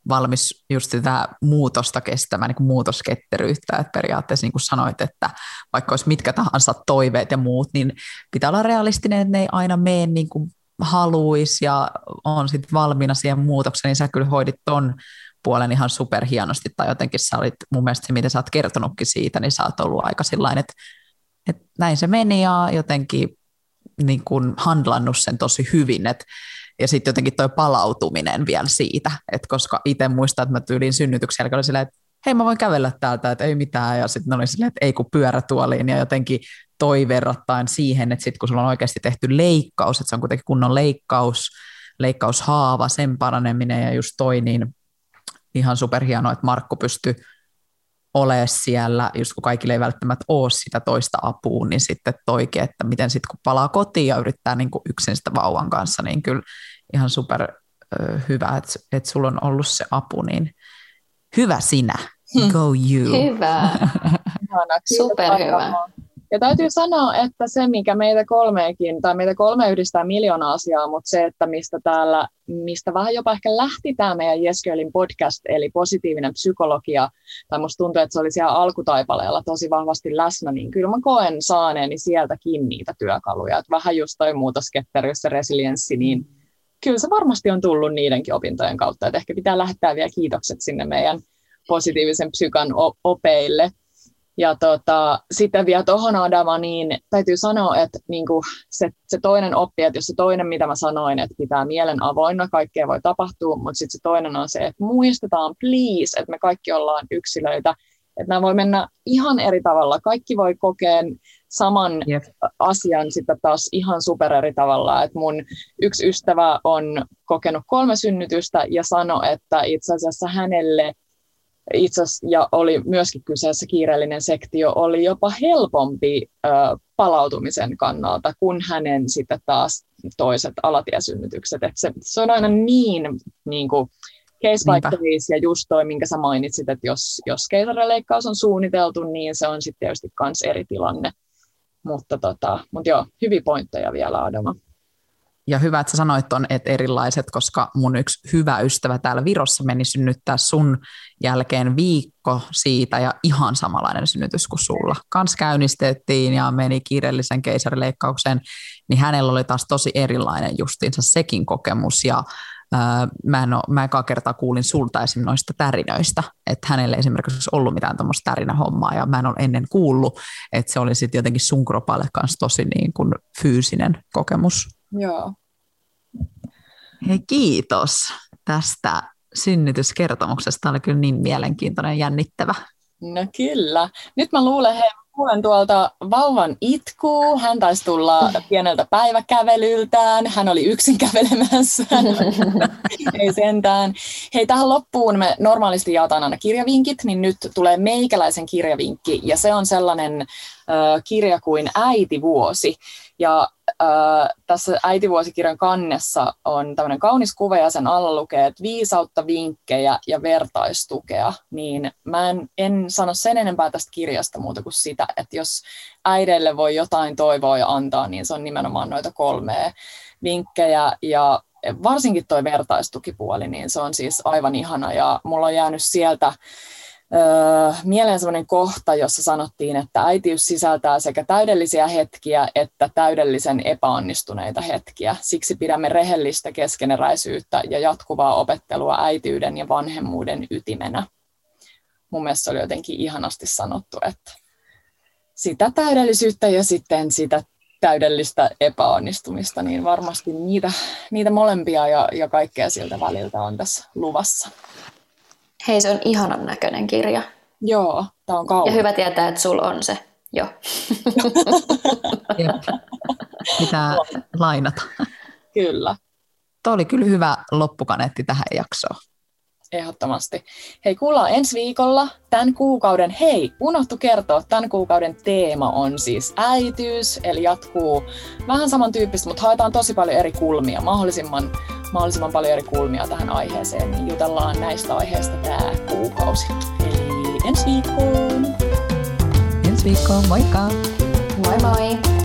valmis just sitä muutosta kestämään, niin kuin muutosketteryyttä, että periaatteessa niin kuin sanoit, että vaikka olisi mitkä tahansa toiveet ja muut, niin pitää olla realistinen, että ne ei aina mene niin kuin haluaisi ja on sitten valmiina siihen muutokseen, niin sä kyllä hoidit ton puolen ihan superhienosti, tai jotenkin sä olit mun mielestä se, mitä sä oot kertonutkin siitä, niin sä oot ollut aika sillain, että, että näin se meni ja jotenkin niin kuin handlannut sen tosi hyvin, että ja sitten jotenkin toi palautuminen vielä siitä, että koska itse muistan, että mä tyylin synnytyksen jälkeen oli silleen, että hei mä voin kävellä täältä, että ei mitään, ja sitten oli silleen, että ei kun pyörätuoliin, ja jotenkin toi verrattain siihen, että sitten kun sulla on oikeasti tehty leikkaus, että se on kuitenkin kunnon leikkaus, leikkaushaava, sen paraneminen ja just toi, niin ihan superhienoa, että Markku pystyi ole siellä, just kun kaikille ei välttämättä ole sitä toista apua, niin sitten toikin, että miten sitten kun palaa kotiin ja yrittää niin kuin yksin sitä vauvan kanssa, niin kyllä ihan super hyvä, että, että sulla on ollut se apu, niin hyvä sinä, hmm. go you. Hyvä, super hyvä. Ja täytyy sanoa, että se, mikä meitä kolmeekin, tai meitä kolme yhdistää miljoona asiaa, mutta se, että mistä täällä, mistä vähän jopa ehkä lähti tämä meidän Jeskölin podcast, eli positiivinen psykologia, tai musta tuntuu, että se oli siellä alkutaipaleella tosi vahvasti läsnä, niin kyllä mä koen saaneeni sieltäkin niitä työkaluja. Että vähän just toi muutosketteryys ja resilienssi, niin kyllä se varmasti on tullut niidenkin opintojen kautta, että ehkä pitää lähettää vielä kiitokset sinne meidän positiivisen psykan opeille. Ja tota, sitten vielä tuohon Adama, niin täytyy sanoa, että niinku se, se toinen oppi, että jos se toinen, mitä mä sanoin, että pitää mielen avoinna, kaikkea voi tapahtua, mutta sitten se toinen on se, että muistetaan please, että me kaikki ollaan yksilöitä, että nämä voi mennä ihan eri tavalla. Kaikki voi kokea saman yep. asian sitten taas ihan super eri tavalla. Et mun yksi ystävä on kokenut kolme synnytystä ja sanoi, että itse asiassa hänelle itse ja oli myöskin kyseessä kiireellinen sektio, oli jopa helpompi ö, palautumisen kannalta kuin hänen sitten taas toiset alatiesynnytykset. Et se, se on aina niin, niin kuin, case by case, ja just toi, minkä sä mainitsit, että jos, jos keisarileikkaus on suunniteltu, niin se on sitten tietysti myös eri tilanne. Mutta, tota, mutta joo, hyviä pointteja vielä Adama. Ja hyvä, että sä sanoit ton, että erilaiset, koska mun yksi hyvä ystävä täällä Virossa meni synnyttää sun jälkeen viikko siitä ja ihan samanlainen synnytys kuin sulla. Kans käynnistettiin ja meni kiireellisen keisarileikkaukseen, niin hänellä oli taas tosi erilainen justiinsa sekin kokemus ja mä, en ole, mä ekaa kertaa kuulin sulta esimerkiksi noista tärinöistä, että hänelle esimerkiksi ollut mitään tuommoista tärinähommaa ja mä en ole ennen kuullut, että se oli sitten jotenkin sun kropalle kanssa tosi niin kuin fyysinen kokemus. Joo. Hei kiitos tästä synnytyskertomuksesta. Tämä oli kyllä niin mielenkiintoinen ja jännittävä. No kyllä. Nyt mä luulen, hei, kuulen tuolta vauvan itkuu. Hän taisi tulla pieneltä päiväkävelyltään. Hän oli yksin kävelemässä. Ei sentään. Hei, tähän loppuun me normaalisti jaetaan aina kirjavinkit, niin nyt tulee meikäläisen kirjavinkki. Ja se on sellainen äh, kirja kuin Äitivuosi. Ja tässä äitivuosikirjan kannessa on tämmöinen kaunis kuva ja sen alla lukee, että viisautta, vinkkejä ja vertaistukea. Niin mä en, en sano sen enempää tästä kirjasta muuta kuin sitä, että jos äideille voi jotain toivoa ja antaa, niin se on nimenomaan noita kolmea vinkkejä ja varsinkin tuo vertaistukipuoli, niin se on siis aivan ihana ja mulla on jäänyt sieltä mieleen sellainen kohta, jossa sanottiin, että äitiys sisältää sekä täydellisiä hetkiä että täydellisen epäonnistuneita hetkiä. Siksi pidämme rehellistä keskeneräisyyttä ja jatkuvaa opettelua äityyden ja vanhemmuuden ytimenä. Mun mielestä se oli jotenkin ihanasti sanottu, että sitä täydellisyyttä ja sitten sitä täydellistä epäonnistumista, niin varmasti niitä, niitä molempia ja, ja kaikkea siltä väliltä on tässä luvassa. Hei, se on ihanan näköinen kirja. Joo, tämä on kaunis. Ja hyvä tietää, että sulla on se. Joo. Pitää lainata. Kyllä. Tuo oli kyllä hyvä loppukaneetti tähän jaksoon. Ehdottomasti. Hei, kuullaan ensi viikolla tämän kuukauden, hei, unohtu kertoa, tämän kuukauden teema on siis äityys, eli jatkuu vähän samantyyppistä, mutta haetaan tosi paljon eri kulmia, mahdollisimman, mahdollisimman paljon eri kulmia tähän aiheeseen, niin jutellaan näistä aiheista tämä kuukausi. Eli ensi viikkoon! Ensi viikkoon, moikka! Moi moi!